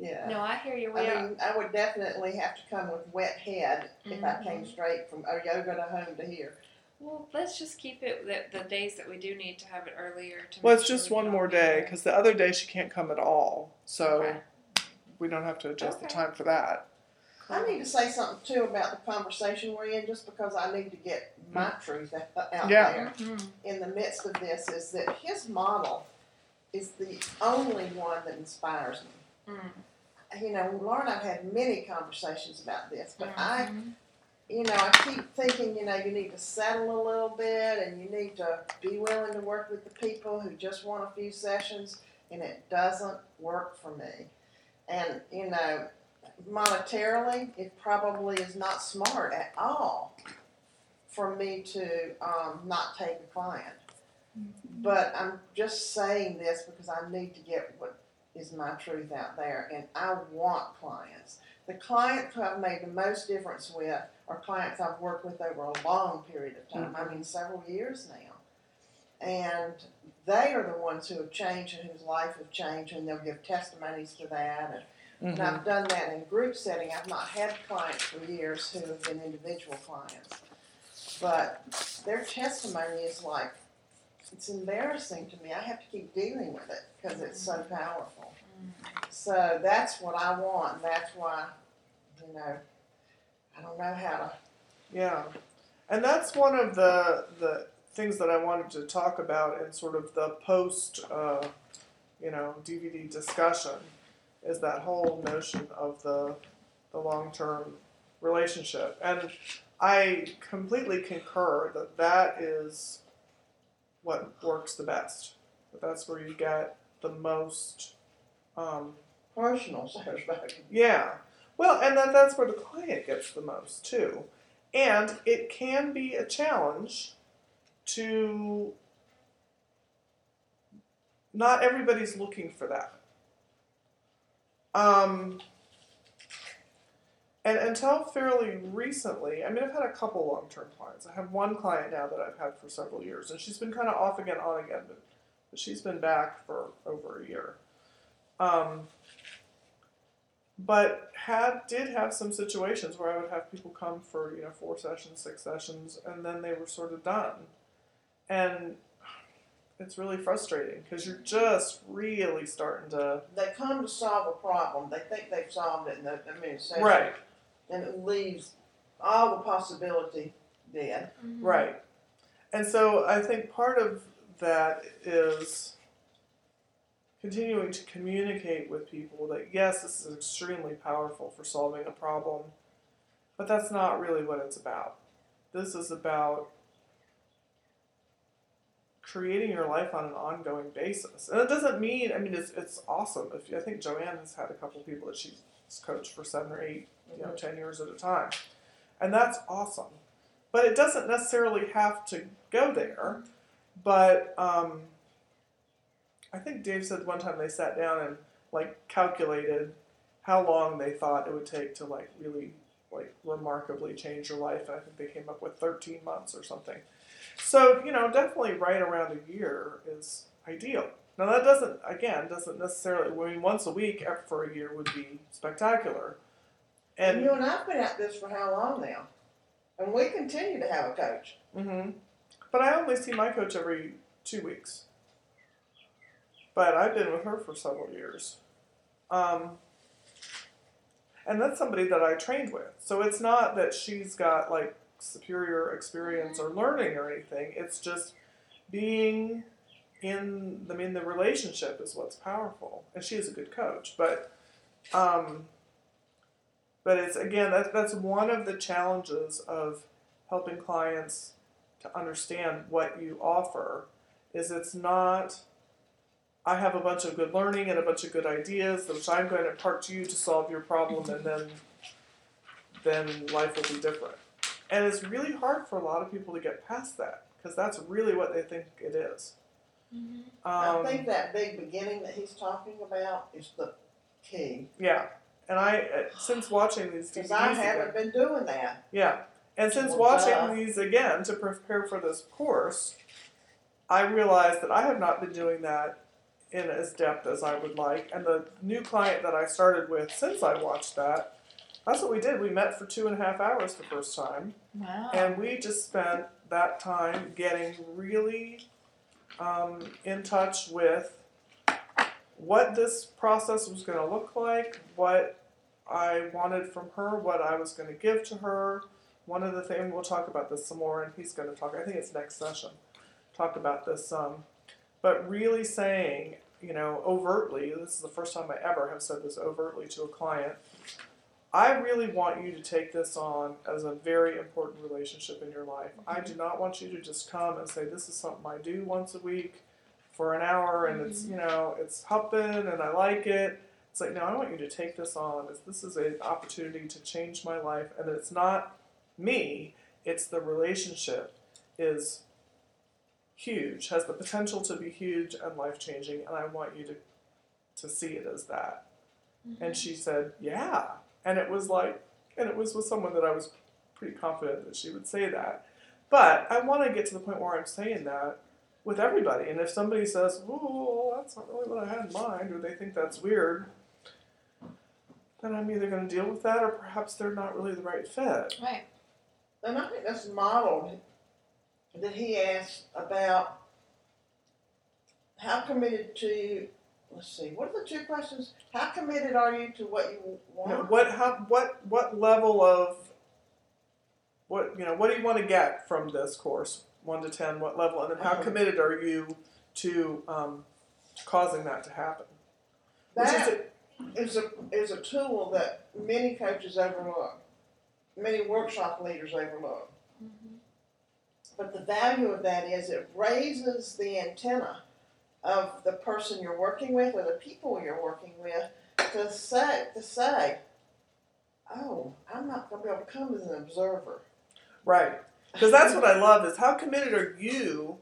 Yeah. No, I hear you. We I mean, I would definitely have to come with wet head if I came Mhm. straight from a yoga to home to here. Well, let's just keep it the, the days that we do need to have it earlier. To Well, it's sure just we one more day because the other day she can't come at all. So Okay. we don't have to adjust the time for that. I need to say something too about the conversation we're in, just because I need to get my truth out out Yeah. there. Mhm. in the midst of this is that his model is the only one that inspires me. Mm. You know, Laura and I've had many conversations about this, but I, Mhm. You know, I keep thinking, you know, you need to settle a little bit and you need to be willing to work with the people who just want a few sessions, and it doesn't work for me. And, you know, monetarily, it probably is not smart at all for me to um, not take a client. But I'm just saying this because I need to get what is my truth out there, and I want clients. The clients who I've made the most difference with are clients I've worked with over a long period of time. I mean, several years now. And they are the ones who have changed and whose life have changed, and they'll give testimonies to that. And and Mhm. I've done that in group setting. I've not had clients for years who have been individual clients. But their testimony is like, it's embarrassing to me. I have to keep dealing with it because it's so powerful. So that's what I want. And that's why, you know, I don't know how to. Yeah, and that's one of the the things that I wanted to talk about in sort of the post, uh, you know, DVD discussion, is that whole notion of the the long term relationship, and I completely concur that that is what works the best. That that's where you get the most. Um, Personal satisfaction. yeah. Well, and that that's where the client gets the most too. And it can be a challenge to not everybody's looking for that. Um and until fairly recently, I mean, I've had a couple long term clients. I have one client now that I've had for several years, and she's been kind of off again, on again, but, but she's been back for over a year. Um, but had did have some situations where I would have people come for you know four sessions, six sessions, and then they were sort of done, and it's really frustrating because you're just really starting to They come to solve a problem. They think they've solved it in the administration. right, And it leaves all the possibility dead. Mhm. right, and so I think part of that is continuing to communicate with people that yes, this is extremely powerful for solving a problem, but that's not really what it's about. This is about creating your life on an ongoing basis. And it doesn't mean, I mean, it's, it's awesome. If I think Joanne has had a couple people that she's coached for seven or eight, you know, ten years at a time, and that's awesome. But it doesn't necessarily have to go there. But um, I think Dave said one time they sat down and like calculated how long they thought it would take to like really like remarkably change your life, and I think they came up with 13 months or something. So you know, definitely right around a year is ideal. Now that doesn't, again, doesn't necessarily. I mean, once a week for a year would be spectacular. And And you and I've been at this for how long now? And we continue to have a coach. Mm-hmm. But I only see my coach every two weeks. But I've been with her for several years. Um, and that's somebody that I trained with. So it's not that she's got like superior experience or learning or anything. It's just being in I mean the relationship is what's powerful. And she is a good coach. But um, but it's again that, that's one of the challenges of helping clients to understand what you offer is it's not I have a bunch of good learning and a bunch of good ideas which I'm going to impart to you to solve your problem and then then life will be different. And it's really hard for a lot of people to get past that because that's really what they think it is. Mhm. Um, I think that big beginning that he's talking about is the key. yeah. And I, uh, since watching these Because I haven't been doing that. Yeah. And since Well, watching duh. these again to prepare for this course, I realized that I have not been doing that in as depth as I would like. And the new client that I started with since I watched that, that's what we did. We met for two and a half hours the first time. Wow. And we just spent that time getting really um, in touch with what this process was going to look like, what I wanted from her, what I was going to give to her. One of the things we'll talk about this some more, and he's going to talk. I think it's next session. Talk about this some, but really saying, you know, overtly. This is the first time I ever have said this overtly to a client. I really want you to take this on as a very important relationship in your life. I mm-hmm. do not want you to just come and say, This is something I do once a week for an hour and it's, mm-hmm. you know, it's hopping and I like it. It's like, no, I want you to take this on as this is an opportunity to change my life and it's not me, it's the relationship is huge, has the potential to be huge and life changing, and I want you to to see it as that. Mm-hmm. And she said, Yeah. And it was like, and it was with someone that I was pretty confident that she would say that. But I want to get to the point where I'm saying that with everybody. And if somebody says, "Oh, that's not really what I had in mind," or they think that's weird, then I'm either going to deal with that, or perhaps they're not really the right fit. Right. And I think that's modeled that he asked about how committed to. Let's see. What are the two questions? How committed are you to what you You want? know, what how what what level of what you know what do you want to get from this course one to ten what level and then how committed are you to um, causing that to happen which is That it is a is a tool that many coaches overlook, many workshop leaders overlook. But the value of that is it raises the antenna of the person you're working with or the people you're working with to say to say, oh, I'm not going to be able to come as an observer. right because that's what I love is how committed are you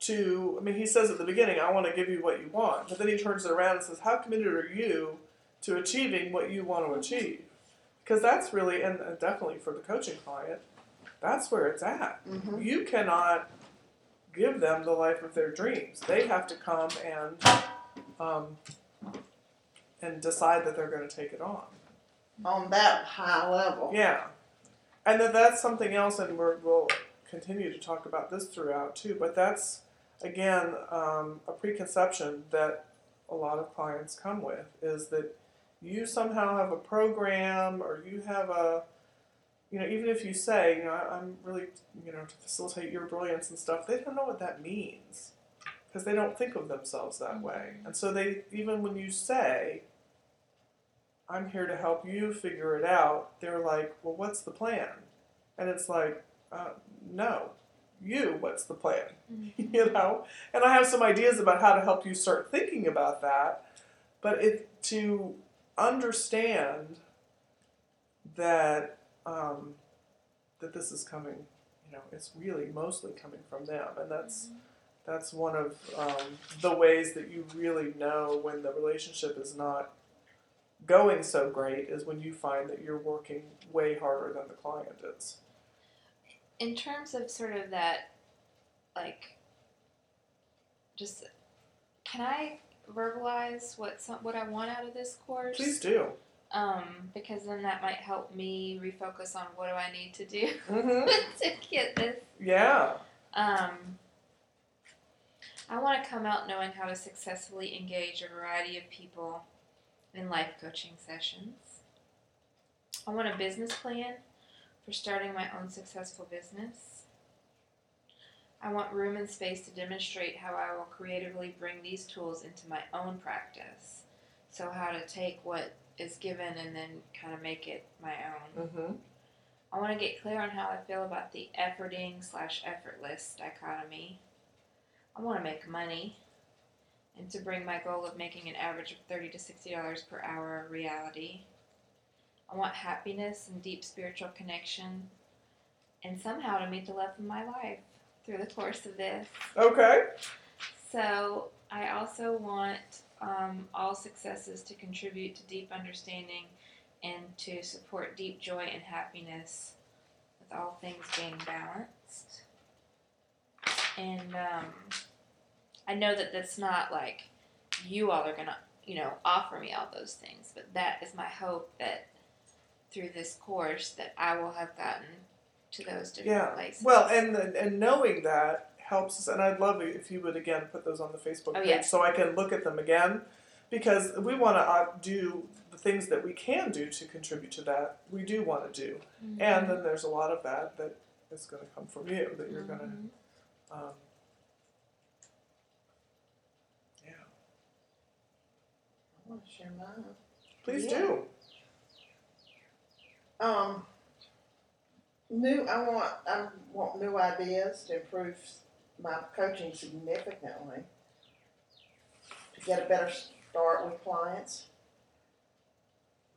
to I mean he says at the beginning I want to give you what you want but then he turns it around and says how committed are you to achieving what you want to achieve because that's really and, and definitely for the coaching client that's where it's at Mm-hmm. you cannot give them the life of their dreams. They have to come and um, and decide that they're going to take it on. On that high level. Yeah, and that that's something else, and we're, we'll continue to talk about this throughout too. But that's again um, a preconception that a lot of clients come with is that you somehow have a program or you have a you know even if you say you know i'm really you know to facilitate your brilliance and stuff they don't know what that means. Because they don't think of themselves that way. And so they even when you say i'm here to help you figure it out they're like well what's the plan? And it's like uh, no. You what's the plan? You know? And i have some ideas about how to help you start thinking about that but it to understand that um, that this is coming you know it's really mostly coming from them. And that's that's one of um, the ways that you really know when the relationship is not going so great is when you find that you're working way harder than the client is. In terms of sort of that, like, just can I verbalize what some, what I want out of this course? please do Um, because then that might help me refocus on what do I need to do mm-hmm. to get this. yeah Um, I want to come out knowing how to successfully engage a variety of people in life coaching sessions. I want a business plan for starting my own successful business. I want room and space to demonstrate how I will creatively bring these tools into my own practice. So, how to take what is given and then kind of make it my own. mm-hmm. I want to get clear on how I feel about the efforting slash effortless dichotomy. I want to make money and to bring my goal of making an average of 30 to $60 per hour a reality. I want happiness and deep spiritual connection and somehow to meet the love of my life through the course of this. okay So I also want um, all successes to contribute to deep understanding and to support deep joy and happiness with all things being balanced. And um, I know that that's not like you all are gonna, you know, offer me all those things. But that is my hope that through this course that I will have gotten to those different Yeah. places. Well, and and knowing that helps us. And I'd love it if you would again put those on the Facebook Oh, page yeah. so I can look at them again, because we want to uh, do the things that we can do to contribute to that. We do want to do, Mhm. and then there's a lot of that that is going to come from you that you're going Mhm. to. Um, yeah, I want to share mine. please Yeah. do. Um, new. I want. I want new ideas to improve my coaching significantly. To get a better start with clients.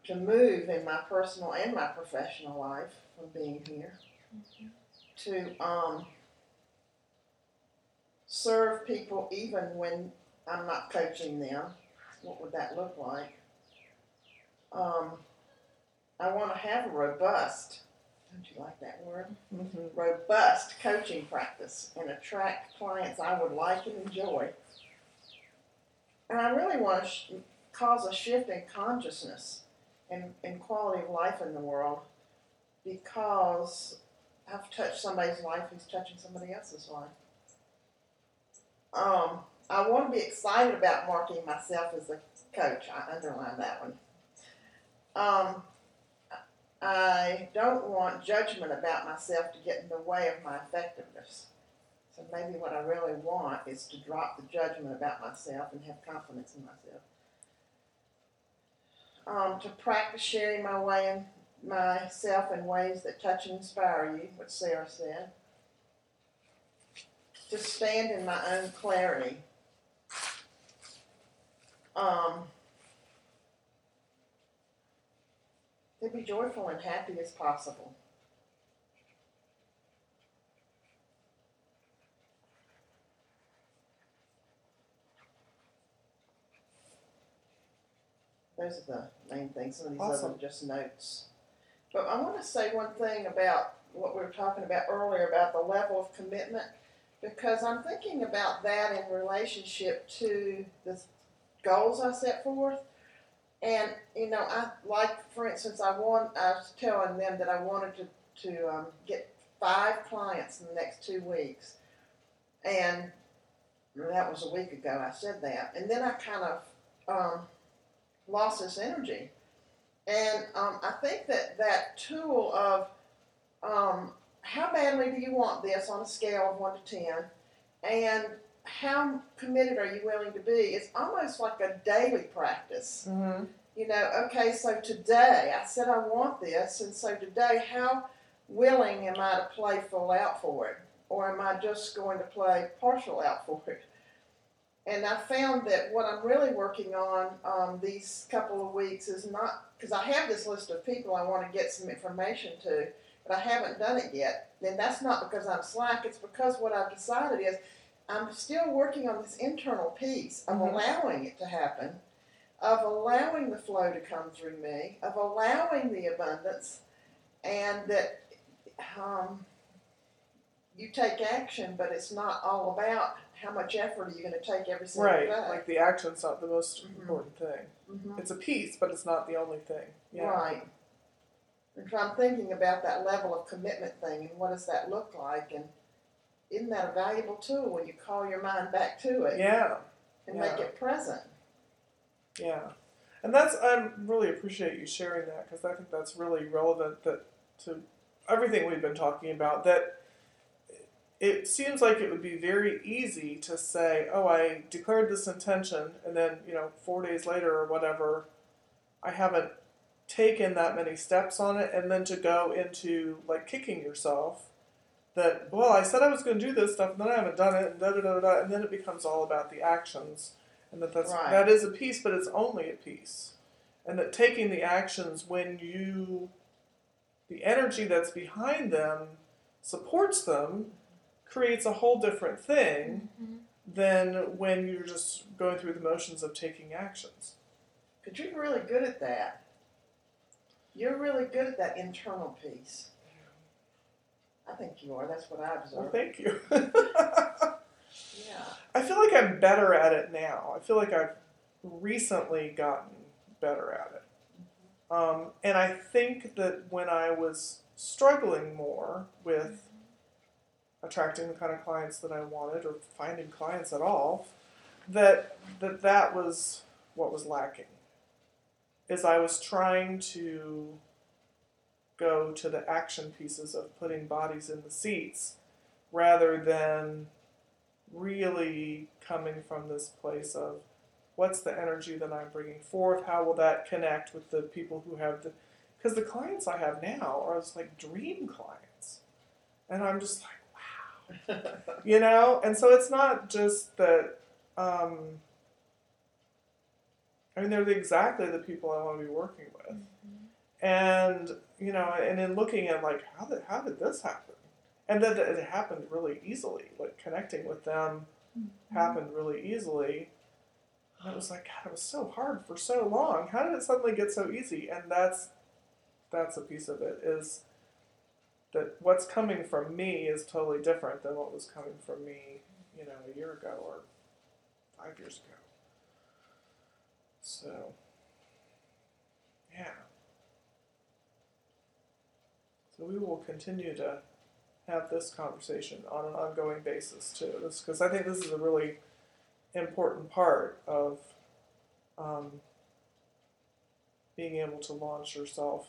To move in my personal and my professional life from being here. To um, serve people even when I'm not coaching them. What would that look like? Um, I want to have a robust, don't you like that word? hmm Robust coaching practice and attract clients I would like and enjoy. And I really want to sh- cause a shift in consciousness and, and quality of life in the world because I've touched somebody's life who's touching somebody else's life. Um, I want to be excited about marking myself as a coach. I underline that one. Um, I don't want judgment about myself to get in the way of my effectiveness. So maybe what I really want is to drop the judgment about myself and have confidence in myself. Um, to practice sharing my way in myself in ways that touch and inspire you, what Sarah said. To stand in my own clarity. Um, to be joyful and happy as possible. Those are the main things. Some of these Awesome. other are just notes. But I want to say one thing about what we were talking about earlier about the level of commitment, because I'm thinking about that in relationship to the goals I set forth. And you know, I like, for instance, I want. I was telling them that I wanted to to um, get five clients in the next two weeks, and that was a week ago. I said that, and then I kind of um, lost this energy, and um, I think that that tool of um, how badly do you want this on a scale of one to ten, and how committed are you willing to be? It's almost like a daily practice hmm you know, okay, so today I said I want this, and so today, how willing am I to play full out for it? Or am I just going to play partial out for it? And I found that what I'm really working on um, these couple of weeks is not because I have this list of people I want to get some information to, but I haven't done it yet. And that's not because I'm slack, it's because what I've decided is I'm still working on this internal piece of Mhm. allowing it to happen of allowing the flow to come through me, of allowing the abundance, and that um, you take action, but it's not all about how much effort are you going to take every single Right, day. like the action's not the most Mhm. important thing. Mhm. It's a piece, but it's not the only thing. Yeah. Right. And so I'm thinking about that level of commitment thing and what does that look like, and isn't that a valuable tool when you call your mind back to it Yeah. and make it present? Yeah, and that's I really appreciate you sharing that because I think that's really relevant that to everything we've been talking about. That it seems like it would be very easy to say, "Oh, I declared this intention," and then you know, four days later or whatever, I haven't taken that many steps on it, and then to go into like kicking yourself. That well, I said I was going to do this stuff, and then I haven't done it, and da da da da, and then it becomes all about the actions and that that's Right. that is a piece, but it's only a piece, and that taking the actions when you, the energy that's behind them, supports them, creates a whole different thing Mhm. than when you're just going through the motions of taking actions. Because you're really good at that. You're really good at that internal piece. I think you are. That's what I Well, observe. thank you. Yeah. I feel like I'm better at it now. I feel like I've recently gotten better at it. Um, and I think that when I was struggling more with attracting the kind of clients that I wanted or finding clients at all, that that that was what was lacking. Is I was trying to go to the action pieces of putting bodies in the seats rather than really coming from this place of what's the energy that I'm bringing forth? How will that connect with the people who have the because the clients I have now are just like dream clients, and I'm just like, wow, you know. And so it's not just that. Um, I mean, they're exactly the people I want to be working with, and you know, and then looking at like how did how did this happen, and that it happened really easily. Like connecting with them mm-hmm. happened really easily. And it was like, God, it was so hard for so long. How did it suddenly get so easy? And that's that's a piece of it is that what's coming from me is totally different than what was coming from me, you know, a year ago or five years ago. So, yeah. So we will continue to have this conversation on an ongoing basis too. Because I think this is a really important part of um, being able to launch yourself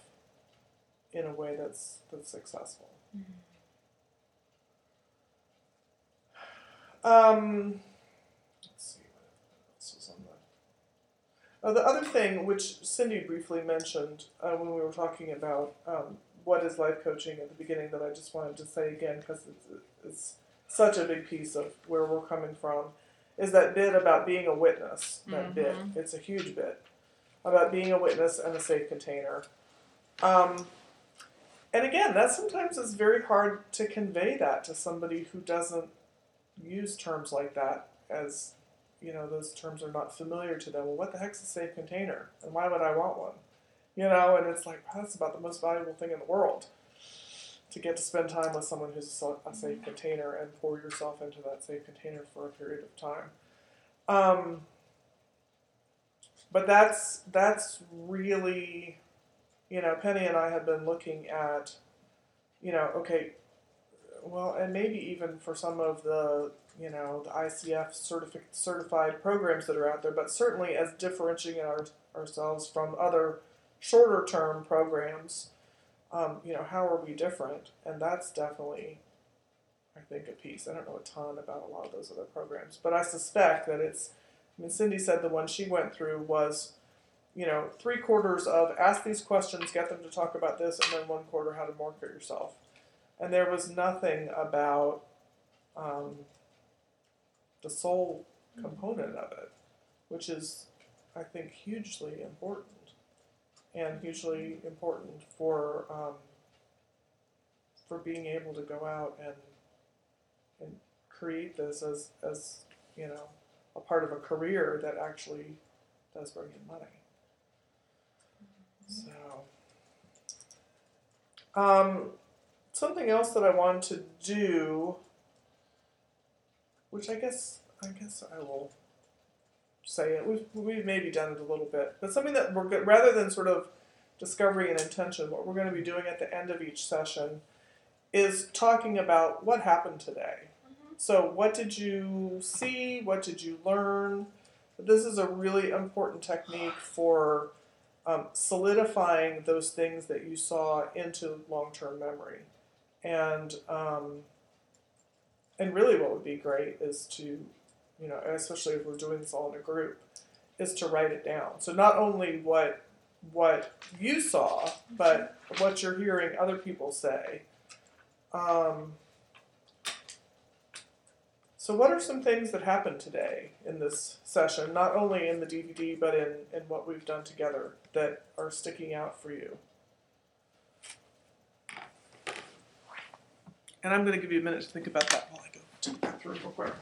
in a way that's that's successful. Um, let's see what else was on the. Uh, the other thing, which Cindy briefly mentioned uh, when we were talking about um, what is life coaching at the beginning, that I just wanted to say again because it's, it's such a big piece of where we're coming from, is that bit about being a witness. That bit, it's a huge bit about being a witness and a safe container. Um, and again, that sometimes is very hard to convey that to somebody who doesn't use terms like that as you know those terms are not familiar to them well what the heck's a safe container and why would i want one you know and it's like that's about the most valuable thing in the world to get to spend time with someone who's a safe container and pour yourself into that safe container for a period of time. Um, but that's that's really you know penny and i have been looking at you know okay well, and maybe even for some of the you know the ICF certific- certified programs that are out there, but certainly as differentiating our, ourselves from other shorter term programs, um, you know how are we different? And that's definitely, I think, a piece. I don't know a ton about a lot of those other programs, but I suspect that it's. I mean, Cindy said the one she went through was, you know, three quarters of ask these questions, get them to talk about this, and then one quarter how to market yourself and there was nothing about um, the soul component of it, which is, I think, hugely important, and hugely important for um, for being able to go out and and create this as as you know a part of a career that actually does bring in money. So. Um, something else that I want to do, which I guess I guess I will say it. We've we've maybe done it a little bit, but something that we're good, rather than sort of discovery and intention, what we're going to be doing at the end of each session is talking about what happened today. So, what did you see? What did you learn? This is a really important technique for um, solidifying those things that you saw into long-term memory and um, and really what would be great is to you know especially if we're doing this all in a group is to write it down. So not only what what you saw but what you're hearing other people say. Um, so what are some things that happened today in this session not only in the dvd but in, in what we've done together that are sticking out for you? And I'm going to give you a minute to think about that while I go to the bathroom real quick.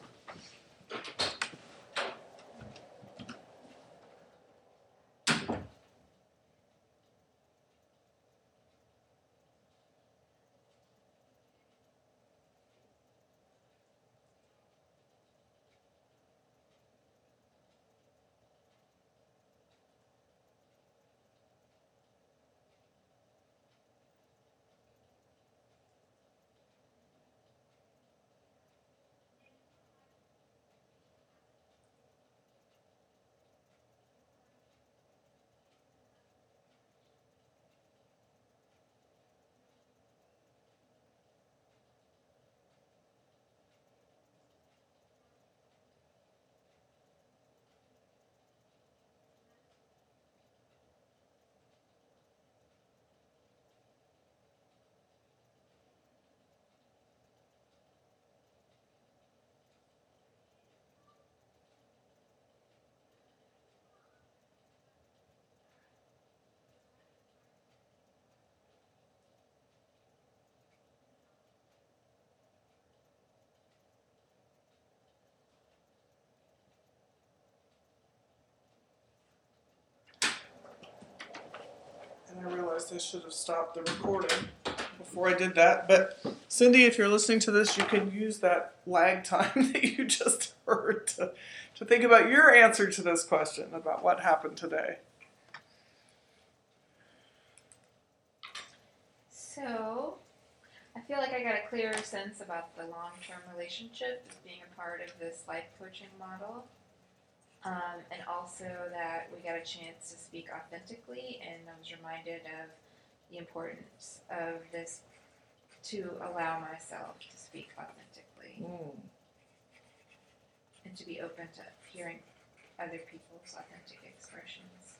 Realized I should have stopped the recording before I did that. But Cindy, if you're listening to this, you can use that lag time that you just heard to, to think about your answer to this question about what happened today. So, I feel like I got a clearer sense about the long term relationship being a part of this life coaching model. Um, and also that we got a chance to speak authentically, and I was reminded of the importance of this to allow myself to speak authentically and to be open to hearing other people's authentic expressions.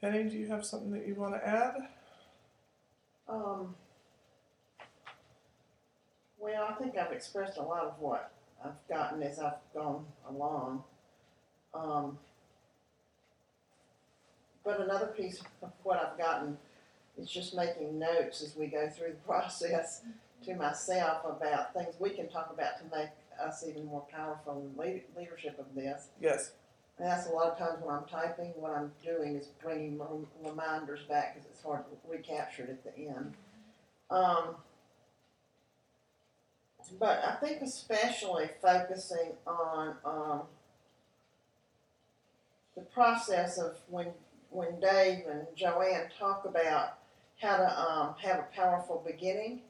Penny, do you have something that you want to add? Um, well, I think I've expressed a lot of what I've gotten as I've gone along. Um, but another piece of what I've gotten is just making notes as we go through the process to myself about things we can talk about to make us even more powerful in lead- leadership of this. Yes. And that's a lot of times when I'm typing, what I'm doing is bringing rem- reminders back because it's hard to recapture it at the end. Um, but I think especially focusing on um, the process of when when Dave and Joanne talk about how to um, have a powerful beginning.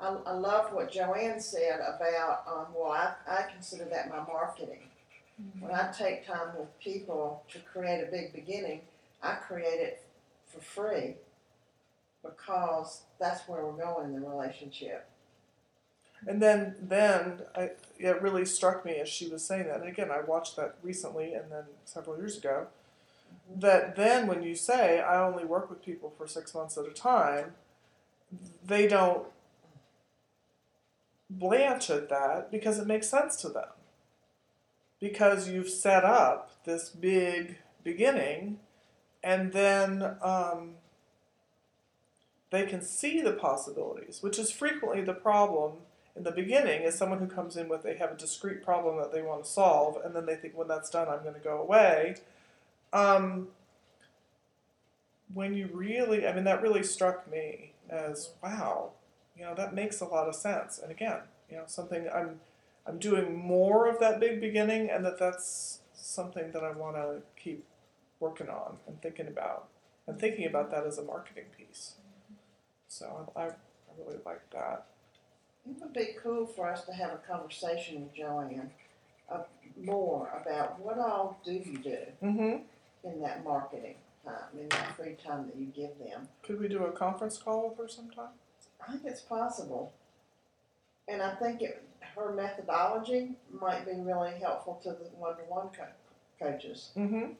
I, I loved what Joanne said about um, well, I, I consider that my marketing. When I take time with people to create a big beginning, I create it for free because that's where we're going in the relationship. And then, then I, it really struck me as she was saying that. And again, I watched that recently, and then several years ago. That then, when you say I only work with people for six months at a time, they don't blanch at that because it makes sense to them. Because you've set up this big beginning, and then um, they can see the possibilities, which is frequently the problem in the beginning is someone who comes in with they have a discrete problem that they want to solve and then they think when that's done i'm going to go away. Um, when you really i mean that really struck me as wow you know that makes a lot of sense. And again you know something i'm i'm doing more of that big beginning and that that's something that i want to keep working on and thinking about and thinking about that as a marketing piece. So i, I really like that It would be cool for us to have a conversation with Joanne uh, more about what all do you do mm-hmm in that marketing time, in that free time that you give them. Could we do a conference call with her sometime? I think it's possible. And I think it, her methodology might be really helpful to the one-to-one co- coaches. Mm-hmm.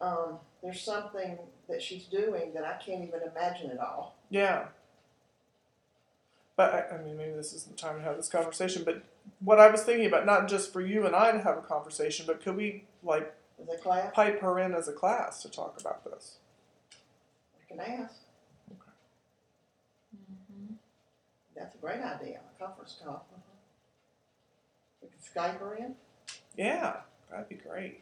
Um, there's something that she's doing that I can't even imagine at all. Yeah. But I, I mean, maybe this isn't the time to have this conversation. But what I was thinking about, not just for you and I to have a conversation, but could we like class? pipe her in as a class to talk about this? I can ask. Okay. That's a great idea. A conference call. We can Skype her in. Yeah, that'd be great.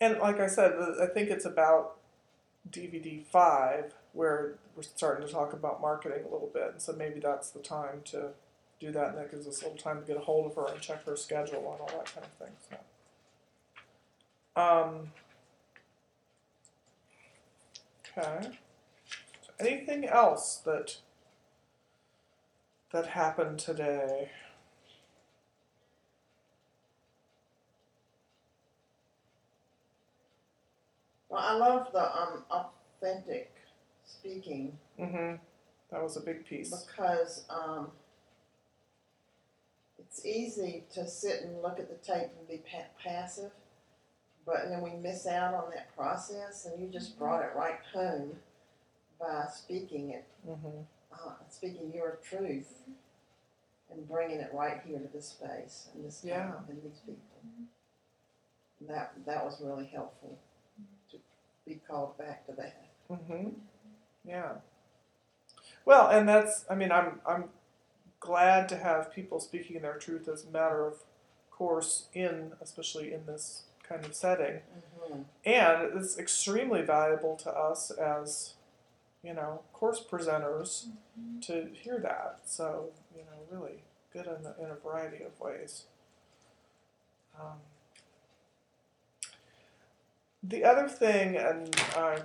And like I said, I think it's about DVD five where we're starting to talk about marketing a little bit, and so maybe that's the time to do that, and that gives us a little time to get a hold of her and check her schedule and all that kind of thing. So, um, okay. Anything else that that happened today? Well, I love the um, authentic speaking Mm-hmm. That was a big piece. because um, it's easy to sit and look at the tape and be pa- passive, but then we miss out on that process. And you just brought it right home by speaking it, Mm-hmm. uh, speaking your truth, and bringing it right here to this space and this Yeah. time and these people. And that that was really helpful be called back to that. Mm-hmm. Yeah. Well, and that's I mean I'm I'm glad to have people speaking their truth as a matter of course in, especially in this kind of setting. Mhm. And it's extremely valuable to us as, you know, course presenters to hear that. So, you know, really good in, in a variety of ways. Um, the other thing, and I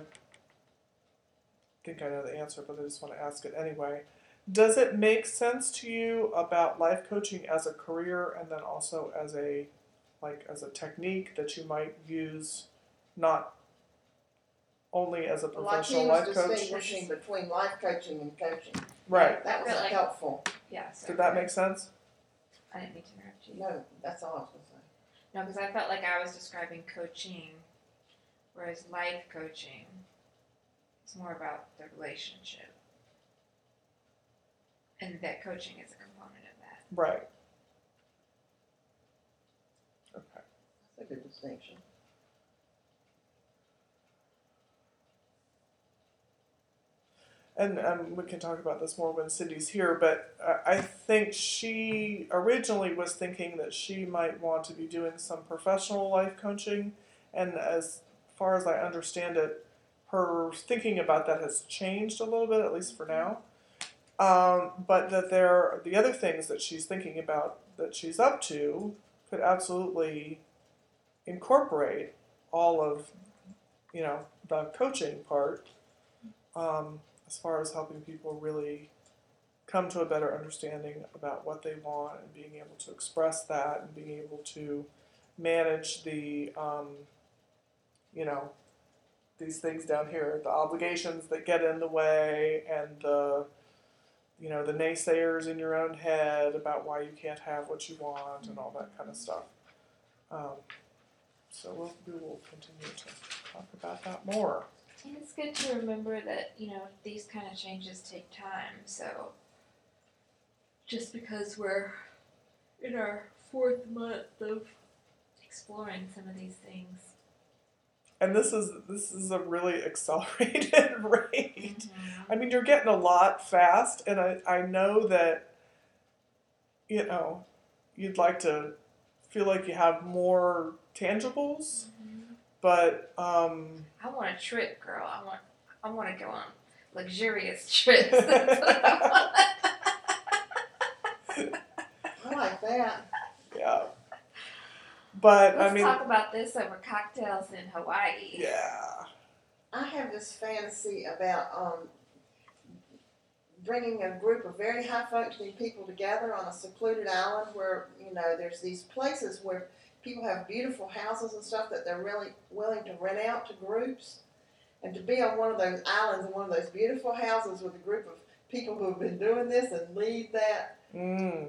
think I know the answer, but I just want to ask it anyway. Does it make sense to you about life coaching as a career and then also as a like as a technique that you might use not only as a Like professional he was life coach? distinguishing between life coaching and coaching. Right. That was But, like- helpful. Yeah. So Did that make sense? I didn't mean to interrupt you. No, that's all I was gonna say. No, because I felt like I was describing coaching, whereas life coaching is more about the relationship. And that coaching is a component of that. Right. Okay. That's a good distinction. And um, we can talk about this more when Cindy's here, but uh, I think she originally was thinking that she might want to be doing some professional life coaching. And as far as I understand it, her thinking about that has changed a little bit, at least for now. Um, but that there, the other things that she's thinking about that she's up to could absolutely incorporate all of, you know, the coaching part. Um, as far as helping people really come to a better understanding about what they want and being able to express that and being able to manage the, um, you know, these things down here, the obligations that get in the way and the, you know, the naysayers in your own head about why you can't have what you want and all that kind of stuff. Um, so we'll, we will continue to talk about that more. It's good to remember that, you know, these kind of changes take time. So just because we're in our fourth month of exploring some of these things. And this is this is a really accelerated rate. I mean, you're getting a lot fast, and I, I know that you know you'd like to feel like you have more tangibles, but um, I want a trip, girl. I want I want to go on luxurious trips. I like that. yeah. But Let's I mean, talk about this over cocktails in Hawaii. yeah, I have this fantasy about um, bringing a group of very high functioning people together on a secluded island where, you know, there's these places where people have beautiful houses and stuff that they're really willing to rent out to groups. And to be on one of those islands in one of those beautiful houses with a group of people who have been doing this and lead that. mm,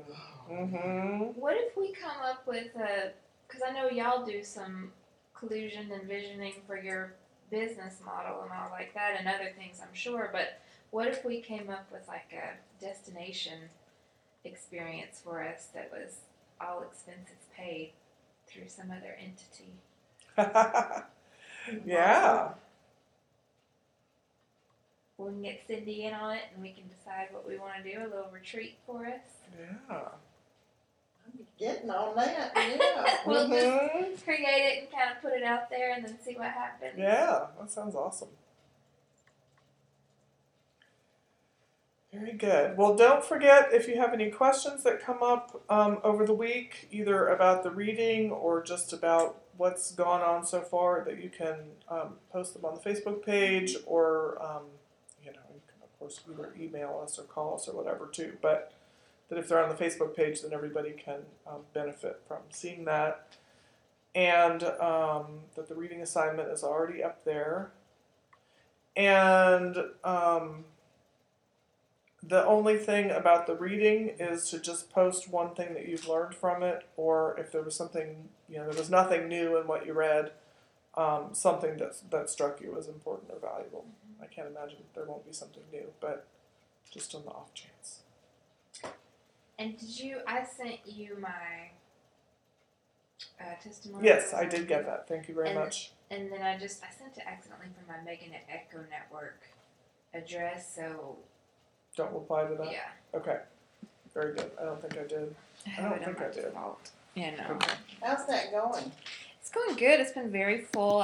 mm-hmm. What if we come up with a? Because I know y'all do some collusion and visioning for your business model and all like that, and other things, I'm sure. But what if we came up with like a destination experience for us that was all expenses paid through some other entity? yeah. We can get Cindy in on it, and we can decide what we want to do. A little retreat for us. Yeah. Getting on that, yeah. We'll just Mhm. create it and kind of put it out there, and then see what happens. Yeah, that sounds awesome. Very good. Well, don't forget if you have any questions that come up um, over the week, either about the reading or just about what's gone on so far, that you can um, post them on the Facebook page or, um, you know, you can, of course, either email us or call us or whatever, too. But that if they're on the Facebook page, then everybody can um, benefit from seeing that and um, that the reading assignment is already up there. And um, the only thing about the reading is to just post one thing that you've learned from it, or if there was something, you know, there was nothing new in what you read, um, something that, that struck you as important or valuable. I can't imagine there won't be something new, but just on the off chance. And did you? I sent you my uh, testimony. Yes, I did get that. Thank you very And- much. And then I just I sent it accidentally from my Megan at Echo Network address. So Don't reply to that. yeah, Okay. Very good. I don't think I did. I I don't think I my did. default. You know, How's that going? it's going good. It's been very full.